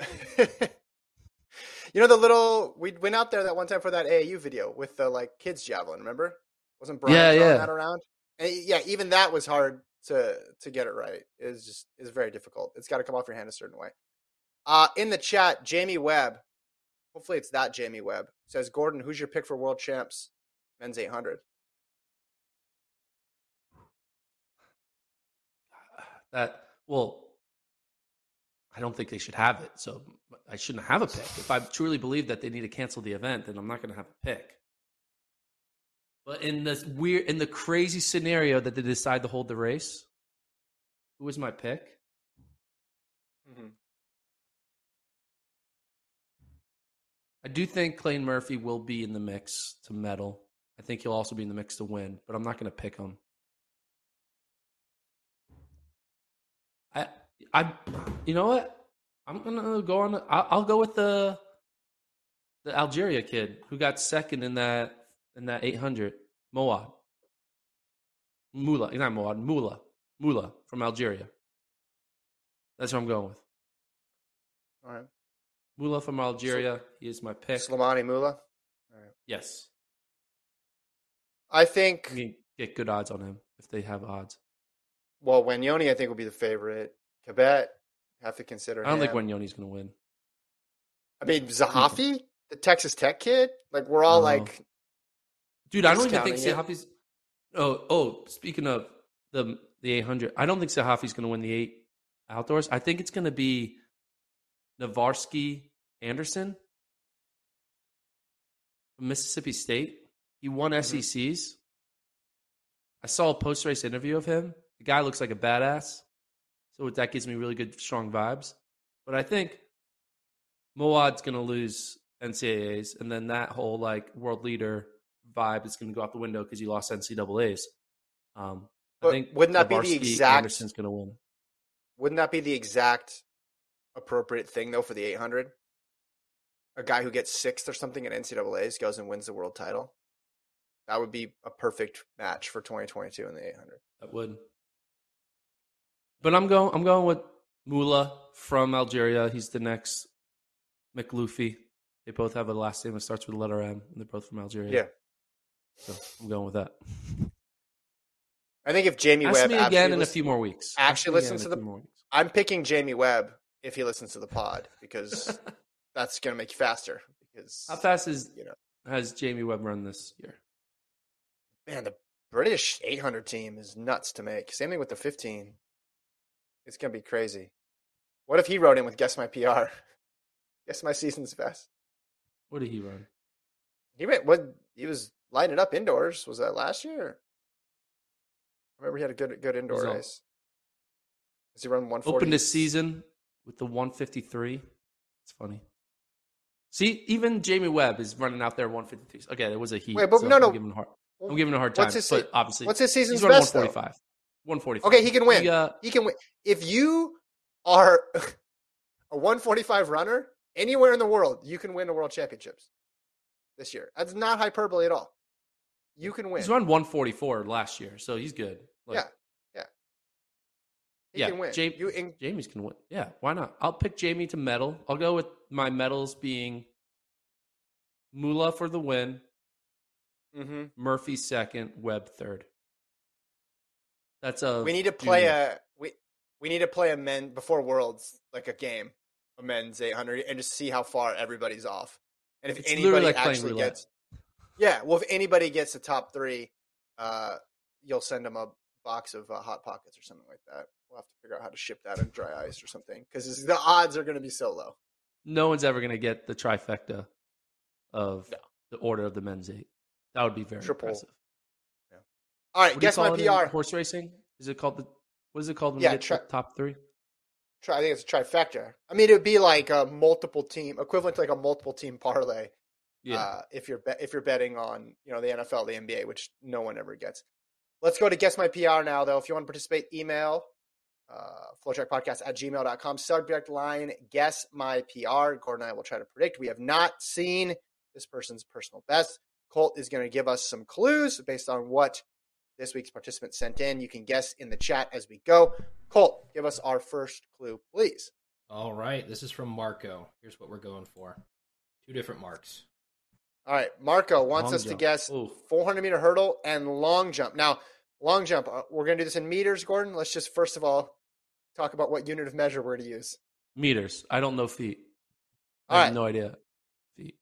you know the little we went out there that one time for that AAU video with the like kids javelin. Remember? Wasn't Brian Yeah, throwing yeah. that around? And yeah, even that was hard to to get it right. It's just it's very difficult. It's got to come off your hand a certain way. Uh, in the chat, Jamie Webb. Hopefully, it's that Jamie Webb says, "Gordon, who's your pick for world champs, men's 800?" That well, I don't think they should have it. So I shouldn't have a pick. If I truly believe that they need to cancel the event, then I'm not going to have a pick. But in this weird, in the crazy scenario that they decide to hold the race, who is my pick? Mm-hmm. I do think Clayton Murphy will be in the mix to medal. I think he'll also be in the mix to win, but I'm not going to pick him. I, I, you know what? I'm gonna go on. I'll, I'll go with the the Algeria kid who got second in that in that 800. Moad, Moula, not Moad, Moula, Moula from Algeria. That's what I'm going with. All right, Moula from Algeria. He is my pick. Slimane Moula. Yes. I think. Mean, get good odds on him if they have odds. Well, Wanyonyi, I think will be the favorite. Quebec have to consider. I don't think him. Wanyonyi's going to win. I mean, Zahafi, the Texas Tech kid. Like we're all No. like, Dude, I don't even think Zahafi's. Oh, oh. Speaking of the the 800, I don't think Zahafi's going to win the eight outdoors. I think it's going to be Navasky Anderson from Mississippi State. He won Mhm. SECs. I saw a post race interview of him. The guy looks like a badass, so that gives me really good, strong vibes. But I think Moad's going to lose NCAAs, and then that whole like world leader vibe is going to go out the window because he lost NCAAs. Um, I think wouldn't that be the exact- Anderson's going to win? wouldn't that be the exact appropriate thing though for the 800? A guy who gets sixth or something at NCAA's goes and wins the world title. That would be a perfect match for 2022 in the 800. That would. But I'm going. I'm going with Moula from Algeria. He's the next Makhloufi. They both have a last name that starts with the letter M, and they're both from Algeria. Yeah. So I'm going with that. I think if Jamie Ask Webb me again in a few more weeks. actually Ask me again listens to the-. I'm picking Jamie Webb if he listens to the pod because that's going to make you faster. Because How fast is you know, has Jamie Webb run this year? man, the British 800 team is nuts to make. Same thing with the 15. It's going to be crazy. What if he wrote in with Guess My PR? Guess My Season's Best. What did he run? He went, what, he was lighting it up indoors. Was that last year? I remember he had a good good indoor Result. race. Does he run 140? Opened his season with the 153. It's funny. See, even Jamie Webb is running out there 153. Okay, it was a heat. Wait, but so no, no. I'm giving him a hard, I'm giving him a hard time. What's his but obviously, What's his season's he's running best, though? 145. 145. Okay, he can win. He, uh, he can win. If you are a 145 runner anywhere in the world, you can win the world championships this year. That's not hyperbole at all. You can win. he's run 144 last year, so he's good. Like, Yeah, yeah. He yeah, can win. Jam- you in, Jamie's can win. Yeah, why not? I'll pick Jamie to medal. I'll go with my medals being Moula for the win, Mm-hmm. Murphy second, Webb third. That's a We need to play junior. a we we need to play a men before Worlds like a game, a men's 800, and just see how far everybody's off. And if It's anybody like actually gets, yeah, well, if anybody gets the top three, uh, you'll send them a box of uh, hot pockets or something like that. We'll have to figure out how to ship that on dry ice or something because the odds are going to be so low. no one's ever going to get the trifecta of No. the order of the men's eight. That would be very Triple. impressive. All right, What guess my call it in PR. horse racing? Is it called the? What is it called when Yeah, you get tri- the top three? Try, I think it's a trifecta. I mean, it would be like a multiple team equivalent to like a multiple team parlay. Yeah. uh, if you're bet if you're betting on you know the NFL, the NBA, which no one ever gets. Let's go to guess my PR now, though. If you want to participate, email uh, flotrackpodcast at gmail.com. Subject line, guess my PR. Gordon and I will try to predict. We have not seen this person's personal best. Colt is going to give us some clues based on what this week's participant sent in. You can guess in the chat as we go. Colt, give us our first clue, please. All right, this is from Marco. Here's what we're going for. Two different marks. All right, Marco wants Long us to guess Ooh. 400 meter hurdle and long jump. Now, long jump, uh, we're going to do this in meters, Gordon. Let's just first of all talk about what unit of measure we're going to use. Meters. I don't know feet. All I right, have no idea feet.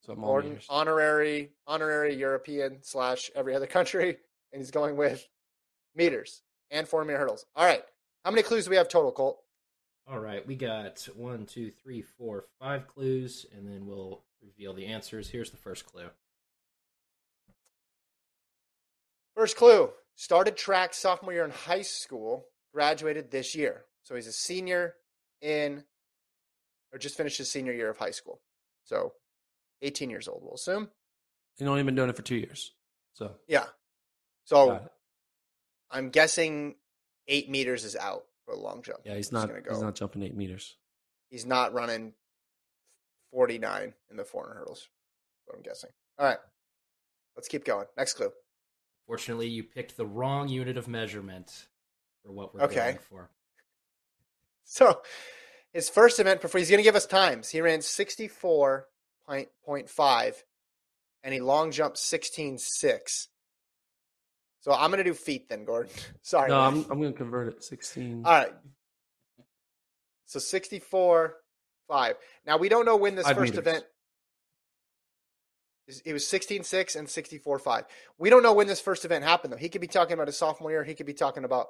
So I'm all Gordon, meters. honorary, honorary European slash every other country, and he's going with meters and 400 meter hurdles. All right, how many clues do we have total, Colt? All right, we got one, two, three, four, five clues, and then we'll reveal the answers. Here's the first clue. First clue: started track sophomore year in high school, graduated this year, so he's a senior in, or just finished his senior year of high school. So, 18 years old, we'll assume. He's only been doing it for two years. So Yeah. So. I'm guessing eight meters is out for a long jump. yeah, he's Just not. gonna He's not jumping eight meters. He's not running 49 in the 400 hurdles. That's what I'm guessing. All right. Let's keep going. Next clue. Fortunately, you picked the wrong unit of measurement for what we're Okay. going for. So his first event before he's going to give us times. He ran 64.5 and he long jumped 16.6. So I'm going to do feet then, Gordon. Sorry. no. I'm. I'm going to convert it. Sixteen. All right. So 64 5. Now we don't know when this Five first meters. event it was 16 6 and 64 5. We don't know when this first event happened though. He could be talking about his sophomore year, he could be talking about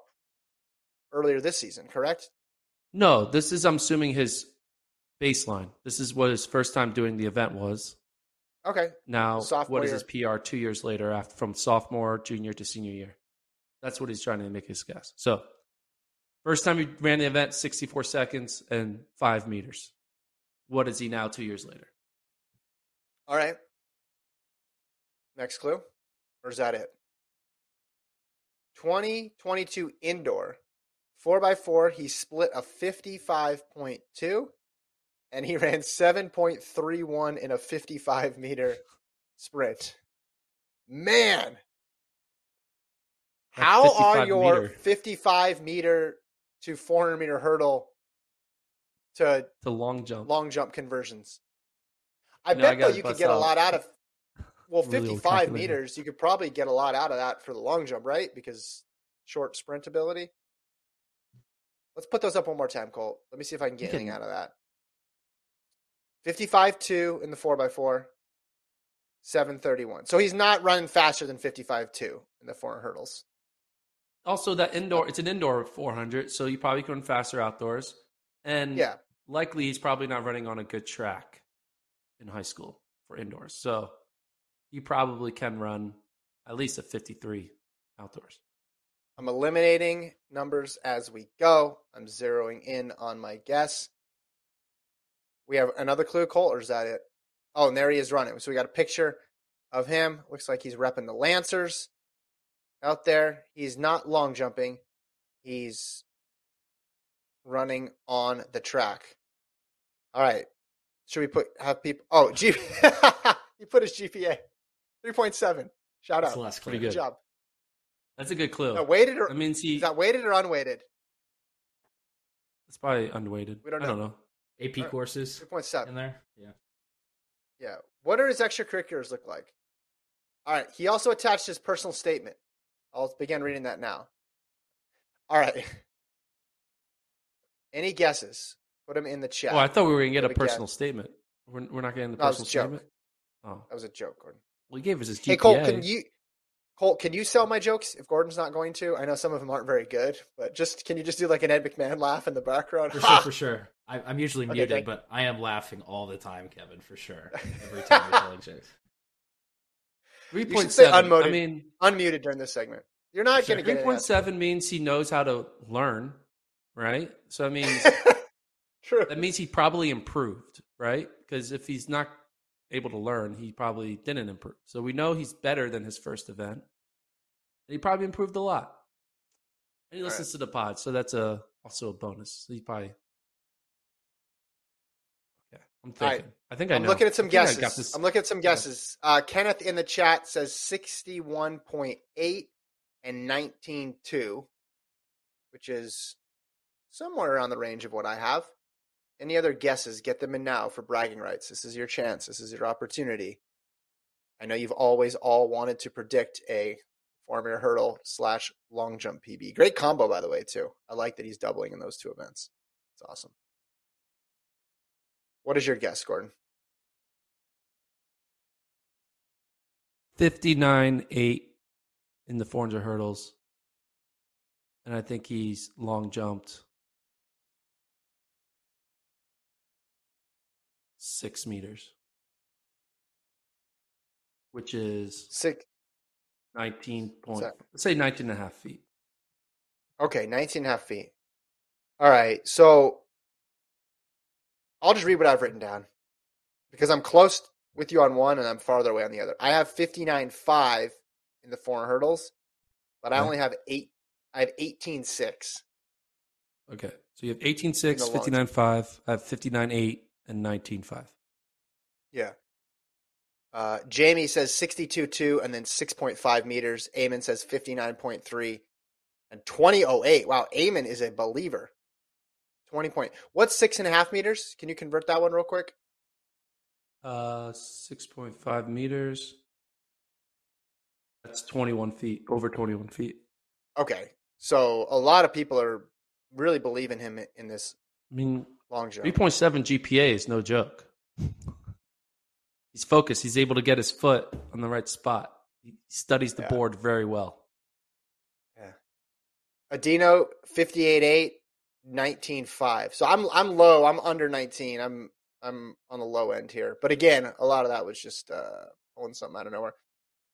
earlier this season, correct? No, this is. I'm assuming his baseline. This is what his first time doing the event was. Okay. Now, Sophomore what is his PR two years later, after from sophomore, junior to senior year? That's what he's trying to make his guess. So, first time he ran the event, 64 seconds and five meters. What is he now two years later? All right. Next clue. Or is that it? 2022 indoor. 4x4, he split a 55.2 and he ran 7.31 in a 55 meter sprint. Man. How are your meter. 55 meter to 400 meter hurdle to To long jump. long jump conversions. I know, I bet though you could get a lot out of well, really 55 calculator. meters, you could probably get a lot out of that for the long jump, right? Because short sprint ability. Let's put those up one more time, Colt. Let me see if I can get You anything can- out of that. 55 2 in the 4x4, 731. So he's not running faster than 55 2 in the 4 hurdles. Also, that indoor, it's an indoor 400, so you probably can run faster outdoors. And Yeah. likely he's probably not running on a good track in high school for indoors. So he probably can run at least a 53 outdoors. I'm eliminating numbers as we go. I'm zeroing in on my guess. We have another clue, Colt, or is that it? Oh, and there he is running. So we got a picture of him. Looks like he's repping the Lancers out there. He's not long jumping. He's running on the track. All right. Should we put have people? Oh, G. he put his GPA three point seven. Shout That's out. less Pretty clear. Good good. job. That's a good clue. Now, weighted or that means he. is that weighted or unweighted? It's probably unweighted. We don't I don't know. Know. AP Alright. courses Three point seven. in there. Yeah. Yeah. What do his extracurriculars look like? All right. He also attached his personal statement. I'll begin reading that now. All right. Any guesses? Put them in the chat. Oh, I thought we were gonna get a Have a guess. personal statement. We're, we're not getting the No, it was a personal statement. Oh, That was a joke, Gordon. well, he gave us his GPA. Hey, Colt, can you Colt, can you sell my jokes if Gordon's not going to? I know some of them aren't very good, but just can you just do like an Ed McMahon laugh in the background? For sure, for sure. I, I'm usually Okay, muted, thank- but I am laughing all the time, Kevin, for sure. Every time you're telling jokes. Three should point say seven. I mean, Unmuted during this segment. You're not Sure. going to three get point it. seven means he knows how to learn, right? So I mean, True. that means he probably improved, right? Because if he's not able to learn, he probably didn't improve. So we know he's better than his first event. And he probably improved a lot. And he All listens to the pod, so that's a also a bonus. He probably. Okay, I'm All right. thinking. I think I I'm know. looking at some guesses. I'm looking at some guesses. Uh, Kenneth in the chat says 61.8 and 19.2, which is somewhere around the range of what I have. Any other guesses? Get them in now for bragging rights. This is your chance. This is your opportunity. I know you've always all wanted to predict a four meter hurdle slash long jump PB. Great combo, by the way, too. I like that he's doubling in those two events. It's awesome. What is your guess, Gordon? 59 8 in the 400 hurdles. And I think he's long jumped six meters, which is Six. 19 point, let's say 19 and a half feet. Okay, 19 and a half feet. All right, so I'll just read what I've written down because I'm close with you on one and I'm farther away on the other. I have 59.5 in the four hurdles, but I only have eight. I have 18.6. Okay. So you have 18 6, In the long 59 5, I have 59 8, and 19 5. Yeah. Uh, Jamie says 62.2 and then 6.5 meters. Eamon says 59.3 and 20.08. Wow, Eamon is a believer. 20 point. What's six and a half meters? Can you convert that one real quick? Uh, 6.5 meters. That's 21 feet, over 21 feet. Okay. So a lot of people are really believing him in this I mean, long jump. 3.7 GPA is no joke. He's focused. He's able to get his foot on the right spot. He studies the Yeah. board very well. Yeah. Adino 58.8, 19.5. So I'm I'm low. I'm under 19. I'm I'm on the low end here. But again, a lot of that was just uh pulling something out of nowhere.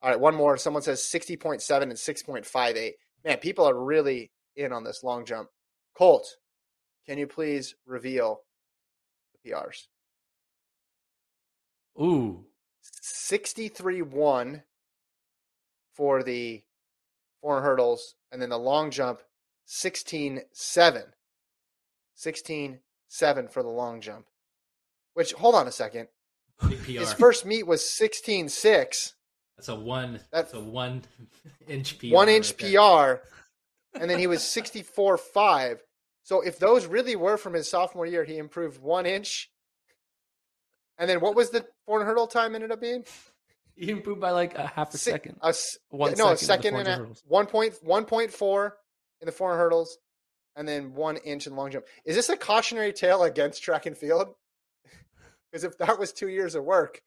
All right, one more. Someone says 60.7 and 6.58. Man, people are really in on this long jump. Colt, can you please reveal the PRs? Ooh, 63-1 for the four hurdles, and then the long jump 16-7. 16-7 for the long jump. Which hold on a second. PR. His first meet was 16-6, That's a one. That- That's a one inch PR. one inch right. PR, and then he was 64-5. So if those really were from his sophomore year, he improved one inch. And then what was the four hurdle time ended up being? he improved by like a half a second. A, One no, a second second in the and a one point one point four in the four hurdles, and then one inch in long jump. Is this a cautionary tale against track and field? Because if that was two years of work,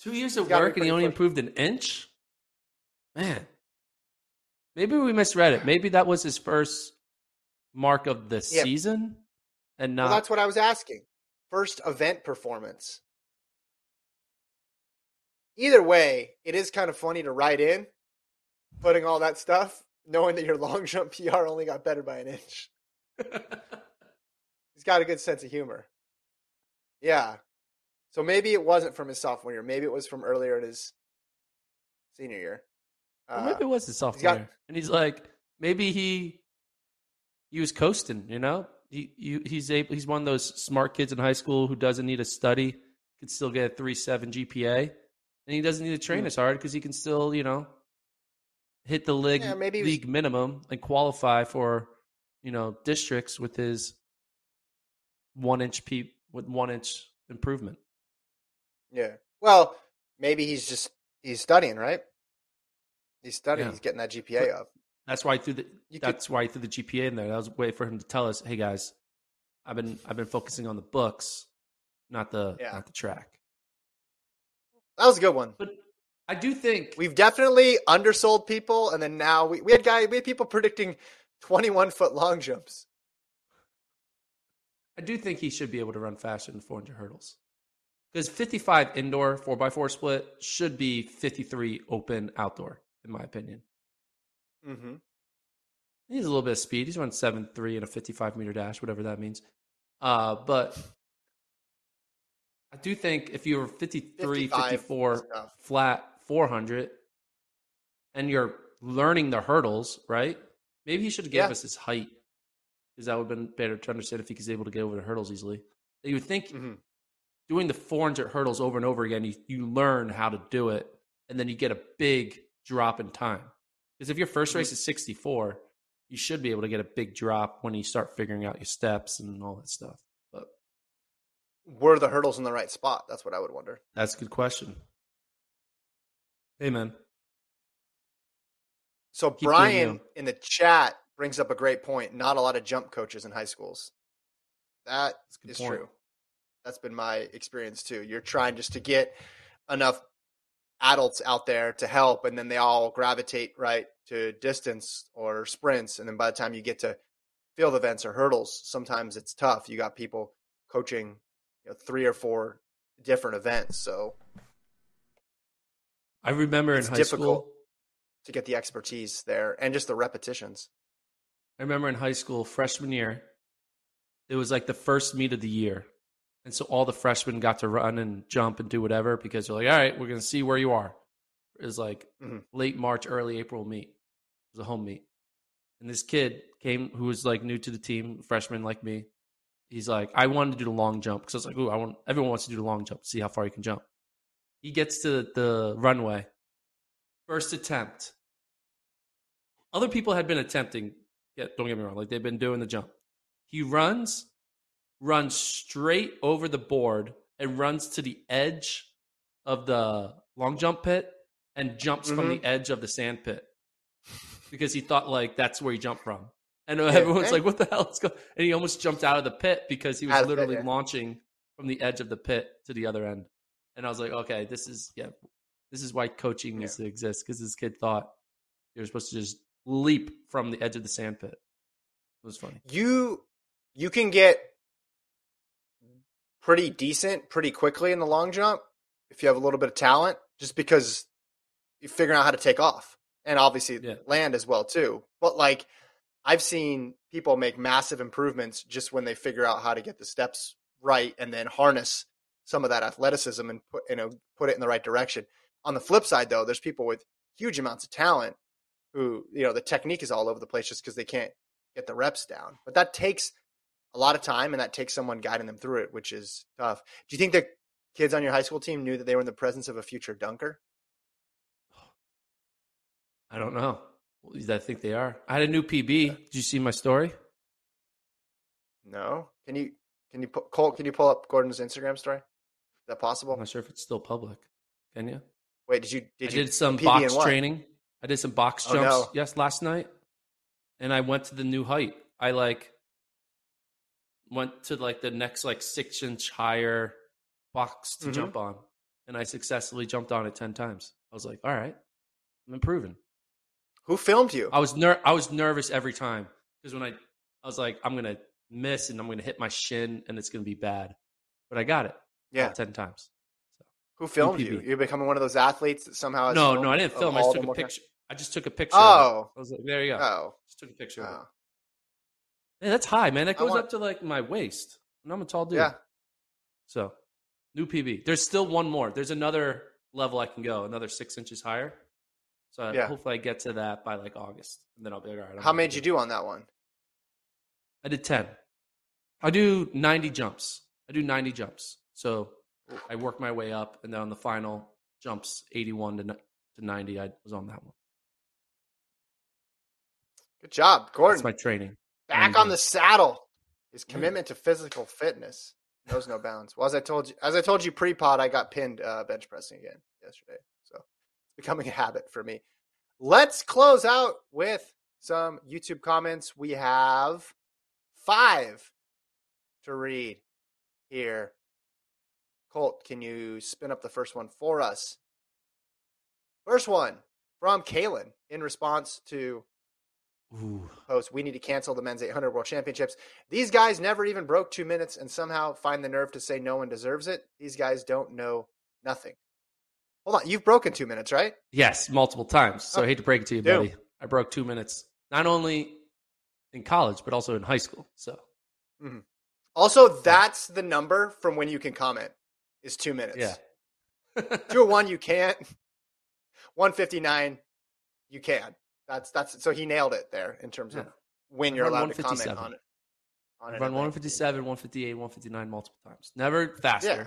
Two years of He's gotta be work and he only improved an inch? Man. Maybe we misread it. Maybe that was his first mark of the Yeah. season and not well, that's what I was asking. First event performance. Either way, it is kind of funny to write in, putting all that stuff, knowing that your long jump PR only got better by an inch. He's got a good sense of humor. Yeah. So maybe it wasn't from his sophomore year. Maybe it was from earlier in his senior year. Well, Uh, maybe it was his sophomore got- year. And he's like, maybe he he was coasting, you know? He you, he's able, he's one of those smart kids in high school who doesn't need to study, could still get a three seven GPA, and he doesn't need to train Hmm. as hard because he can still, you know, hit the league Yeah, maybe he was- minimum and qualify for, you know, districts with his one inch peep with one inch improvement. Yeah. Well, maybe he's just he's studying, right? He's studying. Yeah. He's getting that GPA up. That's why I threw the You could- that's why I threw the GPA in there. That was a way for him to tell us, hey guys, I've been I've been focusing on the books, not the Yeah. not the track. That was a good one. But I do think We've definitely undersold people, and then now we, we had guy we had people predicting twenty one foot long jumps. I do think he should be able to run faster than 400 hurdles. Because 55 indoor 4x4 split should be 53 open outdoor, in my opinion. Mm-hmm. He a little bit of speed. He's run seven three in a 55 meter dash, whatever that means. Uh, but I do think if you're 53, 54 flat 400 and you're learning the hurdles, right? Maybe he should have gave Yeah. us his height because that would have been better to understand if he was able to get over the hurdles easily. You would think Mhm. doing the 400 hurdles over and over again, you, you learn how to do it, and then you get a big drop in time. Because if your 1st Mm-hmm. race is 64, you should be able to get a big drop when you start figuring out your steps and all that stuff. But Were the hurdles in the right spot? That's what I would wonder. that's a good question. Hey, man. So doing Brian in the chat brings up a great point. Not a lot of jump coaches in high schools. Good is point. true. That's been my experience too. You're trying just to get enough adults out there to help, and then they all gravitate right to distance or sprints, and then by the time you get to field events or hurdles, sometimes it's tough. You got people coaching you know, three or four different events, so I remember It's in high difficult. school. to get the expertise there and just the repetitions. I remember in high school, freshman year, it was like the first meet of the year. And so all the freshmen got to run and jump and do whatever because they're like, all right, we're going to see where you are. It was like Mhm. late March, early April meet. It was a home meet. And this kid came who was like new to the team, freshman like me. He's like, I wanted to do the long jump because I was like, ooh, I want everyone wants to do the long jump, see how far you can jump. He gets to the runway. First attempt. Other people had been attempting, yeah, don't get me wrong, like they've been doing the jump. He runs, runs straight over the board and runs to the edge of the long jump pit and jumps from the mm-hmm. edge of the sand pit because he thought like that's where he jumped from. And everyone's like, "What the hell is going?" And he almost jumped out of the pit because he was Out literally yeah. launching from the edge of the pit to the other end. And I was like, "Okay, this is yeah, this is why coaching needs to exist because this kid thought you were supposed to just leap from the edge of the sand pit." It was funny. You you can get pretty decent pretty quickly in the long jump if you have a little bit of talent, just because you figure out how to take off and obviously Yeah. land as well too. But like I've seen people make massive improvements just when they figure out how to get the steps right and then harness some of that athleticism and put you know put it in the right direction. On the flip side though, there's people with huge amounts of talent who, you know, the technique is all over the place just because they can't get the reps down. But that takes a lot of time and that takes someone guiding them through it, which is tough. Do you think the kids on your high school team knew that they were in the presence of a future dunker? I don't know. I think they are. I had a new PB. Did you see my story? No. Can you can you Cole, can you pull up Gordon's Instagram story? Is that possible? I'm not sure if it's still public. Can you? Wait, did you did I you did some PB box training. I did some box Oh, jumps no. yes last night, and I went to the new height. I like went to like the next like six inch higher box to Mhm. jump on, and I successfully jumped on it ten times. I was like, all right, I'm improving. Who filmed you? I was ner- I was nervous every time because when I I was like, I'm gonna miss and I'm gonna hit my shin and it's gonna be bad, but I got it. yeah. ten times. Who filmed you? You're becoming one of those athletes that somehow No, no, I didn't film. I just took a picture. I just took a picture. Oh. I was like, there you go. Oh. Just took a picture of it. Oh. Yeah, that's high, man. That goes want- up to like my waist. And I'm a tall dude. Yeah. So, new PB. There's still one more. There's another level I can go, another six inches higher. So uh, Yeah. hopefully I get to that by like August, and then I'll be like, all right. How many did you do on that one? I did ten. I do ninety jumps. I do ninety jumps. So I work my way up, and then on the final jumps, eighty-one to to ninety. I was on that one. Good job, Gordon. That's my training. Back on the saddle. His commitment to physical fitness knows no bounds. Well, as I told you, as I told you pre-pod, I got pinned uh, bench pressing again yesterday, so it's becoming a habit for me. Let's close out with some YouTube comments. We have five to read here. Colt, can you spin up the first one for us? First one from Kalen in response to Ooh. post, we need to cancel the men's 800 world championships. These guys never even broke two minutes and somehow find the nerve to say no one deserves it. These guys don't know nothing. Hold on. You've broken two minutes, right? Yes, multiple times. So Oh, I hate to break it to you, do. buddy. I broke two minutes, not only in college, but also in high school. So mm-hmm. Also, that's the number from when you can comment is two minutes. yeah. two one you can't. 159, you can. That's, that's, so he nailed it there in terms of when you're allowed to comment on it. On I've run 157, 158, 159 multiple times. Never faster. Yeah.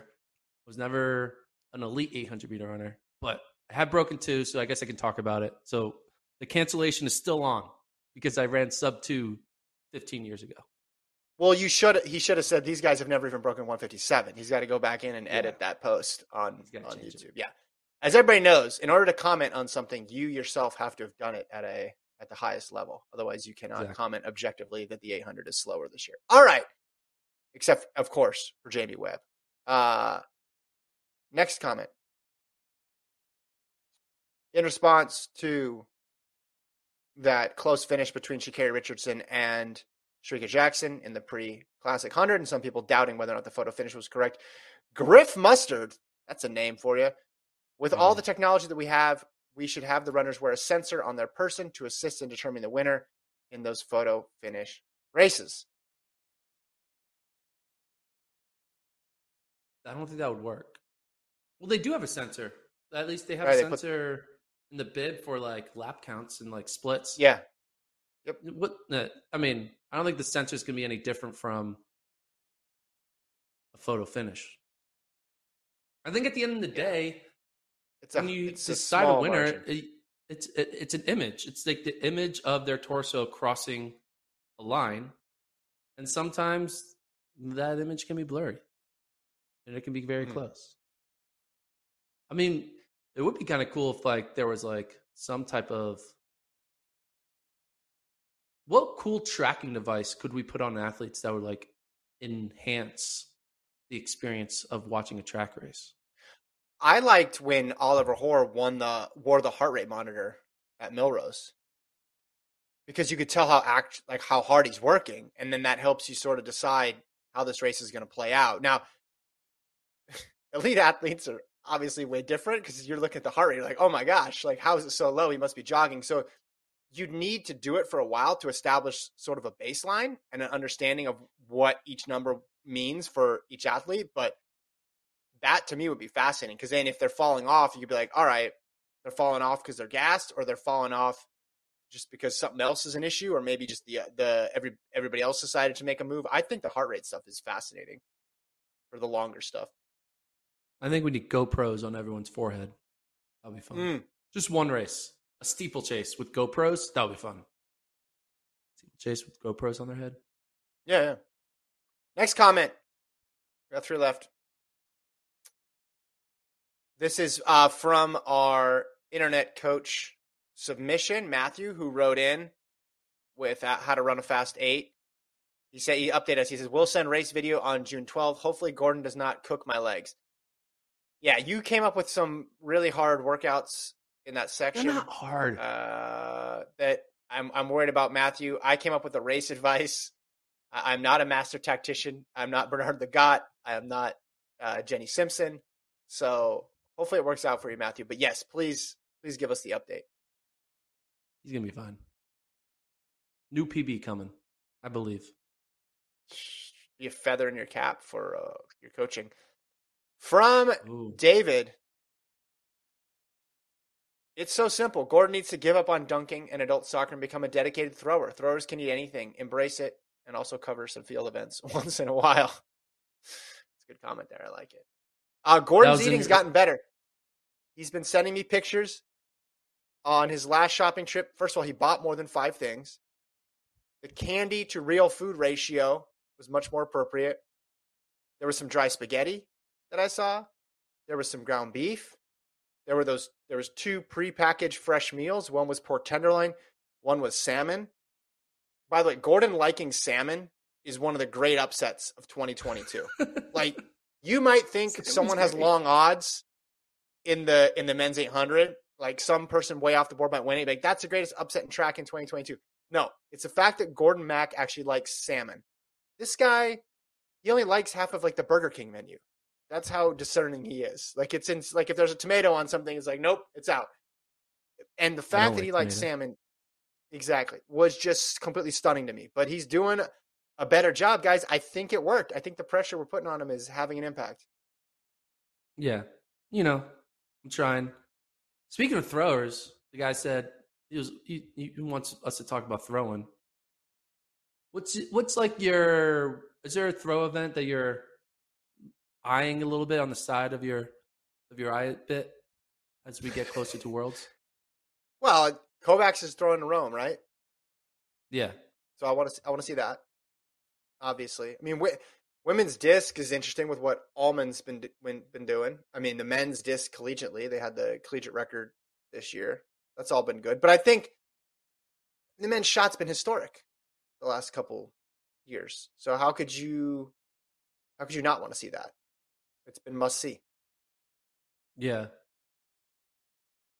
Was never an elite 800 meter runner, but I have broken two, so I guess I can talk about it. So the cancellation is still on because I ran sub two 15 years ago. Well, you should. He should have said these guys have never even broken 157. He's got to go back in and edit that post on on change it. YouTube. Yeah, as everybody knows, in order to comment on something, you yourself have to have done it at a at the highest level. Otherwise, you cannot Exactly. comment objectively that the 800 is slower this year. All right, except of course for Jamie Webb. Uh, next comment. In response to that close finish between Sha'Carri Richardson and Shericka Jackson in the pre Classic 100, and some people doubting whether or not the photo finish was correct. Griff Mustard, that's a name for you. With all the technology that we have, we should have the runners wear a sensor on their person to assist in determining the winner in those photo finish races. I don't think that would work. Well, they do have a sensor. At least they have Right, a they put- sensor in the bib for like lap counts and like splits. Yeah. Yep. What? I mean, I don't think the sensor is going to be any different from a photo finish. I think at the end of the Yeah. day, It's a, when you it's decide a, small winner, it, it's it, it's an image. It's like the image of their torso crossing a line, and sometimes that image can be blurry, and it can be very Mhm. close. I mean, it would be kind of cool if like there was like some type of what cool tracking device could we put on athletes that would like enhance the experience of watching a track race? I liked when Oliver Hoare won the wore the heart rate monitor at Millrose because you could tell how act like how hard he's working, and then that helps you sort of decide how this race is going to play out. Now, elite athletes are obviously way different because you're looking at the heart rate, like, oh my gosh, like how is it so low? He must be jogging. So you'd need to do it for a while to establish sort of a baseline and an understanding of what each number means for each athlete, but that to me would be fascinating because then if they're falling off, you could be like, all right, they're falling off because they're gassed, or they're falling off just because something else is an issue, or maybe just the the every everybody else decided to make a move. I think the heart rate stuff is fascinating for the longer stuff. I think we need GoPros on everyone's forehead. That'll be fun. Mm, Just one race, a steeplechase with GoPros. That'll be fun. Steeplechase with GoPros on their head. yeah, yeah. Next comment. We got three left. This is uh, from our internet coach submission, Matthew, who wrote in with uh, how to run a fast eight. He said he updated us. He says we'll send race video on June 12th. Hopefully, Gordon does not cook my legs. Yeah, you came up with some really hard workouts in that They're section. not hard. Uh, that I'm I'm worried about Matthew. I came up with the race advice. I, I'm not a master tactician. I'm not Bernard Lagat. I am not uh, Jenny Simpson. So hopefully it works out for you, Matthew. But yes, please please give us the update. He's gonna be fine. New PB coming, I believe. Be a feather in your cap for uh, your coaching. From Ooh. David, it's so simple. Gordon needs to give up on dunking and adult soccer and become a dedicated thrower. Throwers can eat anything, embrace it, and also cover some field events once in a while. It's a good comment there. I like it. Uh, Gordon's eating's your- gotten better. He's been sending me pictures on his last shopping trip. First of all, he bought more than five things. The candy to real food ratio was much more appropriate. There was some dry spaghetti that I saw. There was some ground beef. There were those. There was two prepackaged fresh meals. One was pork tenderloin. One was salmon. By the way, Gordon liking salmon is one of the great upsets of 2022. like you might think someone has long odds in the in the men's 800. Like some person way off the board might win it. Like that's the greatest upset in track in 2022. No, it's the fact that Gordon Mack actually likes salmon. This guy, he only likes half of like the Burger King menu. That's how discerning he is. Like it's in like if there's a tomato on something, it's like nope, it's out. And the fact that he likes salmon, exactly, was just completely stunning to me. But he's doing a better job, guys. I think it worked. I think the pressure we're putting on him is having an impact. Yeah, you know, I'm trying. Speaking of throwers, the guy said he was he, he wants us to talk about throwing. What's what's like your is there a throw event that you're eyeing a little bit on the side of your of your eye bit as we get closer to Worlds? Well, Kovacs is throwing to Rome, right? Yeah, So I want to I want to see that. Obviously, I mean, women's disc is interesting with what Allman's been been doing. I mean, the men's disc collegiately, they had the collegiate record this year. That's all been good, but I think the men's shot's been historic the last couple years. So how could you how could you not want to see that? It's been must see. yeah.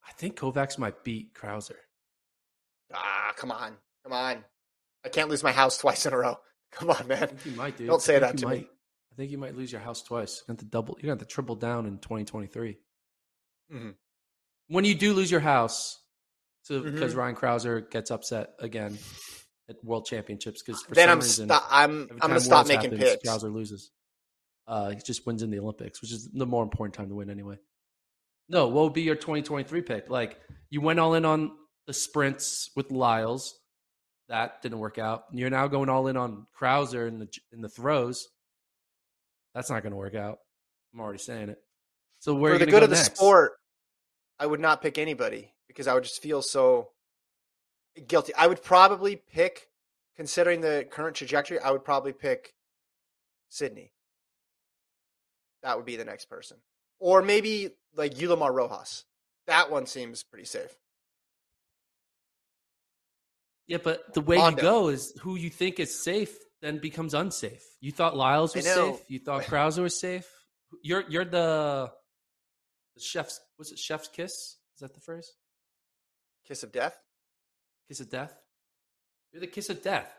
I think Kovacs might beat Crouser. Ah, come on, come on! I can't lose my house twice in a row. Come on, I man. think you might, dude. Don't say that to me. I think you might lose your house twice. You're going to double. You're going to triple down in 2023. Mhm. When you do lose your house, so because Mhm. Ryan Crouser gets upset again at World Championships because for Then some I'm reason I'm I'm gonna stop Worlds making happens, picks. Crouser loses. Uh, he just wins in the Olympics, which is the more important time to win anyway. No, what would be your 2023 pick? Like you went all in on the sprints with Lyles. That didn't work out. You're now going all in on Crouser in the in the throws. That's not going to work out. I'm already saying it. So where For the good go of the sport, I would not pick anybody because I would just feel so guilty. I would probably pick, considering the current trajectory, I would probably pick Sydney. That would be the next person, or maybe like Yulimar Rojas. That one seems pretty safe. Yeah, but the way Honda. you go is who you think is safe then becomes unsafe. You thought Lyles was safe. You thought Crouser was safe. You're you're the the chef's was it chef's kiss? Is that the phrase? Kiss of death. Kiss of death. You're the kiss of death.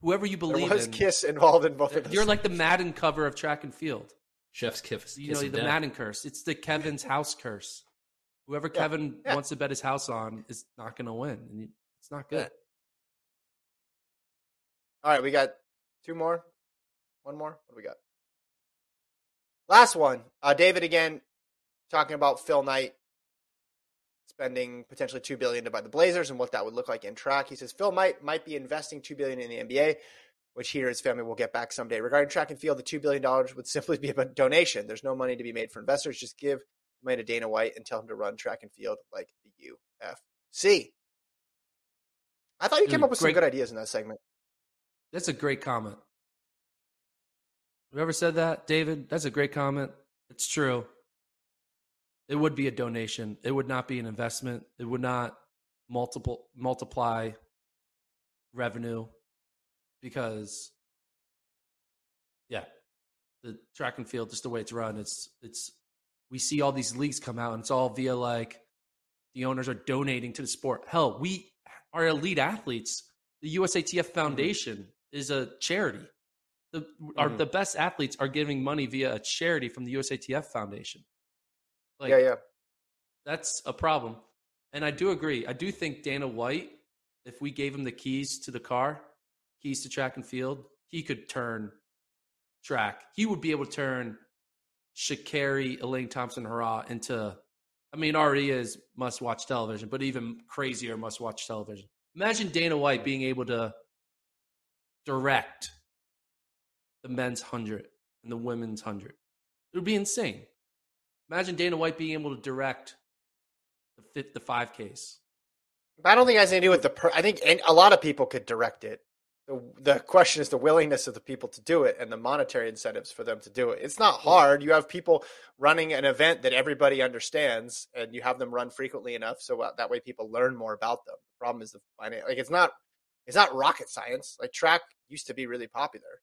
Whoever you believe There believe was in. Kiss involved in both of those. You're like the Madden cover of track and field. Chef's kiss. You know the Madden curse. It's the Kevin's house curse. Whoever Yeah, Kevin yeah. wants to bet his house on is not going to win, and it's not good. All right, we got two more. One more. What do we got? Last one. Uh, David again talking about Phil Knight spending potentially two billion to buy the Blazers and what that would look like in track. He says Phil might might be investing two billion in the NBA, which he or his family will get back someday. Regarding track and field, the two billion dollars would simply be a donation. There's no money to be made for investors. Just give the money to Dana White and tell him to run track and field like the UFC. I thought you came Dude, up with some good ideas in that segment. That's a great comment. Whoever said that, David, that's a great comment. It's true. It would be a donation. It would not be an investment. It would not multiple multiply revenue because yeah, the track and field, just the way it's run, it's it's we see all these leagues come out and it's all via like the owners are donating to the sport. Hell, we our elite athletes, the USATF mm-hmm. Foundation is a charity. The our Mhm. the best athletes are giving money via a charity from the USATF Foundation. Like yeah, yeah. that's a problem. And I do agree. I do think Dana White, if we gave him the keys to the car, keys to track and field, he could turn track. He would be able to turn Sha'Carri, Elaine Thompson Herah into, I mean, already is must watch television, but even crazier must watch television. Imagine Dana White being able to direct the men's 100 and the women's 100. It would be insane. Imagine Dana White being able to direct the the five Ks. But I don't think it has anything to do with the. Per- I think a lot of people could direct it. the the question is the willingness of the people to do it and the monetary incentives for them to do it. It's not hard. You have people running an event that everybody understands, and you have them run frequently enough so uh, that way people learn more about them. The problem is the finance. Like it's not it's not rocket science. Like track used to be really popular.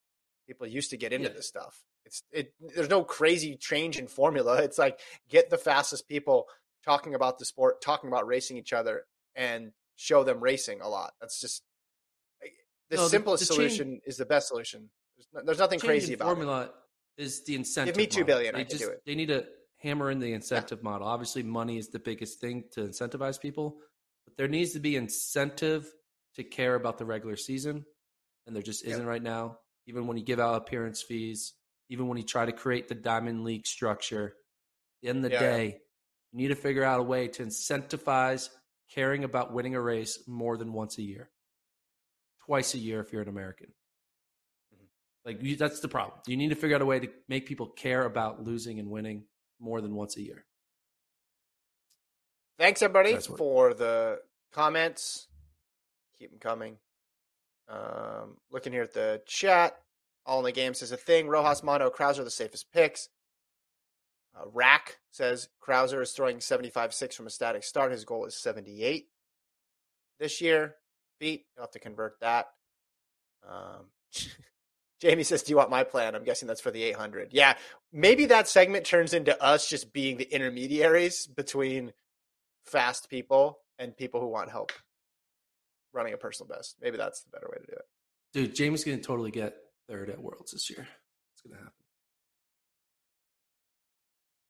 People used to get into Yeah. this stuff. It's it. There's no crazy change in formula. It's like get the fastest people talking about the sport, talking about racing each other, and show them racing a lot. That's just like, the No, simplest the change- solution is the best solution. There's, no, there's nothing crazy about it. formula is the incentive. Give me two billion, I They can do it. they need to hammer in the incentive model. Obviously, money is the biggest thing to incentivize people, but there needs to be incentive to care about the regular season, and there just isn't right now. Even when you give out appearance fees, even when you try to create the diamond league structure, in the Yeah, day, you need to figure out a way to incentivize caring about winning a race more than once a year, twice a year if you're an American. Mhm. Like you, that's the problem. You need to figure out a way to make people care about losing and winning more than once a year. Thanks everybody for the comments. Keep them coming. Um, looking here at the chat, all in the game says a thing. Rojas, Mondo, Crouser the safest picks. Uh, Rack says Crouser is throwing 75-6 from a static start. His goal is 78 this year. Feet, you'll have to convert that. Um, Jamie says, "Do you want my plan?" I'm guessing that's for the 800. Yeah, maybe that segment turns into us just being the intermediaries between fast people and people who want help running a personal best. Maybe that's the better way to do it. Dude, Jamie's going to totally get third at Worlds this year. It's going to happen.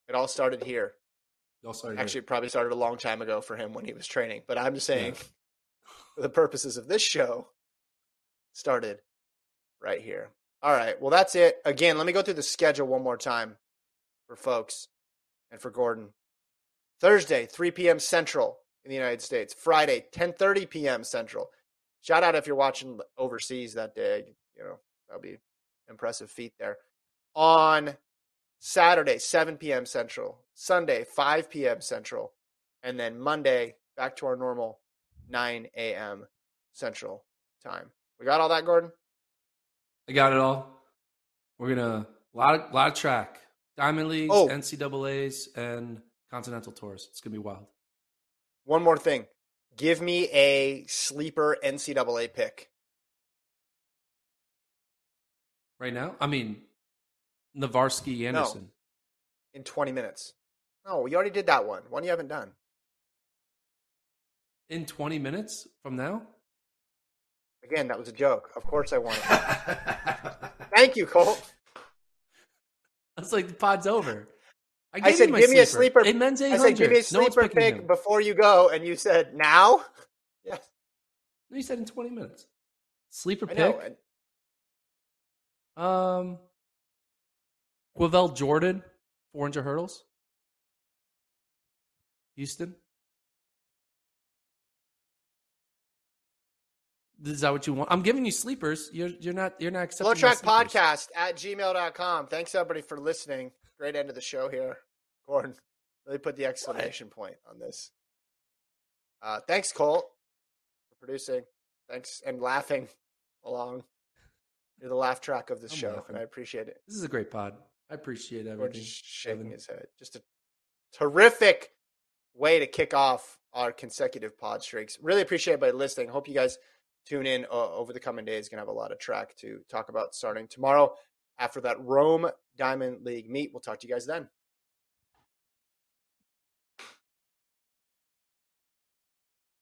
It all started here. Y'all started Actually, it probably started a long time ago for him when he was training. But I'm just saying, for the purposes of this show, started right here. All right. Well, that's it. Again, let me go through the schedule one more time for folks and for Gordon. Thursday, 3 p.m. Central in the United States. Friday, 10:30 p.m. Central. Shout out if you're watching overseas that day. You know that'll be impressive feat there. On Saturday, 7 p.m. Central. Sunday, 5 p.m. Central, and then Monday back to our normal 9 a.m. Central time. We got all that, Gordon. I got it all. We're gonna a lot of lot of track, diamond leagues, Oh. NCAA's, and continental tours. It's gonna be wild. One more thing. Give me a sleeper NCAA pick. Right now, I mean, Navasky Anderson. in 20 minutes. No, you already did that one. One you haven't done. in 20 minutes from now. Again, that was a joke. Of course I want it. Thank you, Colt. That's like the pod's over. I gave said, give me a sleeper. Hey, men's 800. I said, give me a sleeper pick him. before you go, and you said, now? Yes, No, you said in 20 minutes. Sleeper I pick. And Um, Quivell Jordan, 400 hurdles. Houston. Is that what you want? I'm giving you sleepers. You're you're not you're not accepting. Slow my Track. Podcast at gmail.com. Thanks, everybody, for listening. Great end of the show here. Gordon, really put the exclamation point on this. Uh, thanks, Colt, for producing. Thanks, and laughing along. You're the laugh track of this I'm show, laughing. and I appreciate it. This is a great pod. I appreciate everything. just shaking Evan. his head. Just a terrific way to kick off our consecutive pod streaks. Really appreciate everybody listening. Hope you guys tune in uh, over the coming days. Going to have a lot of track to talk about starting tomorrow after that Rome Diamond League meet. We'll talk to you guys then.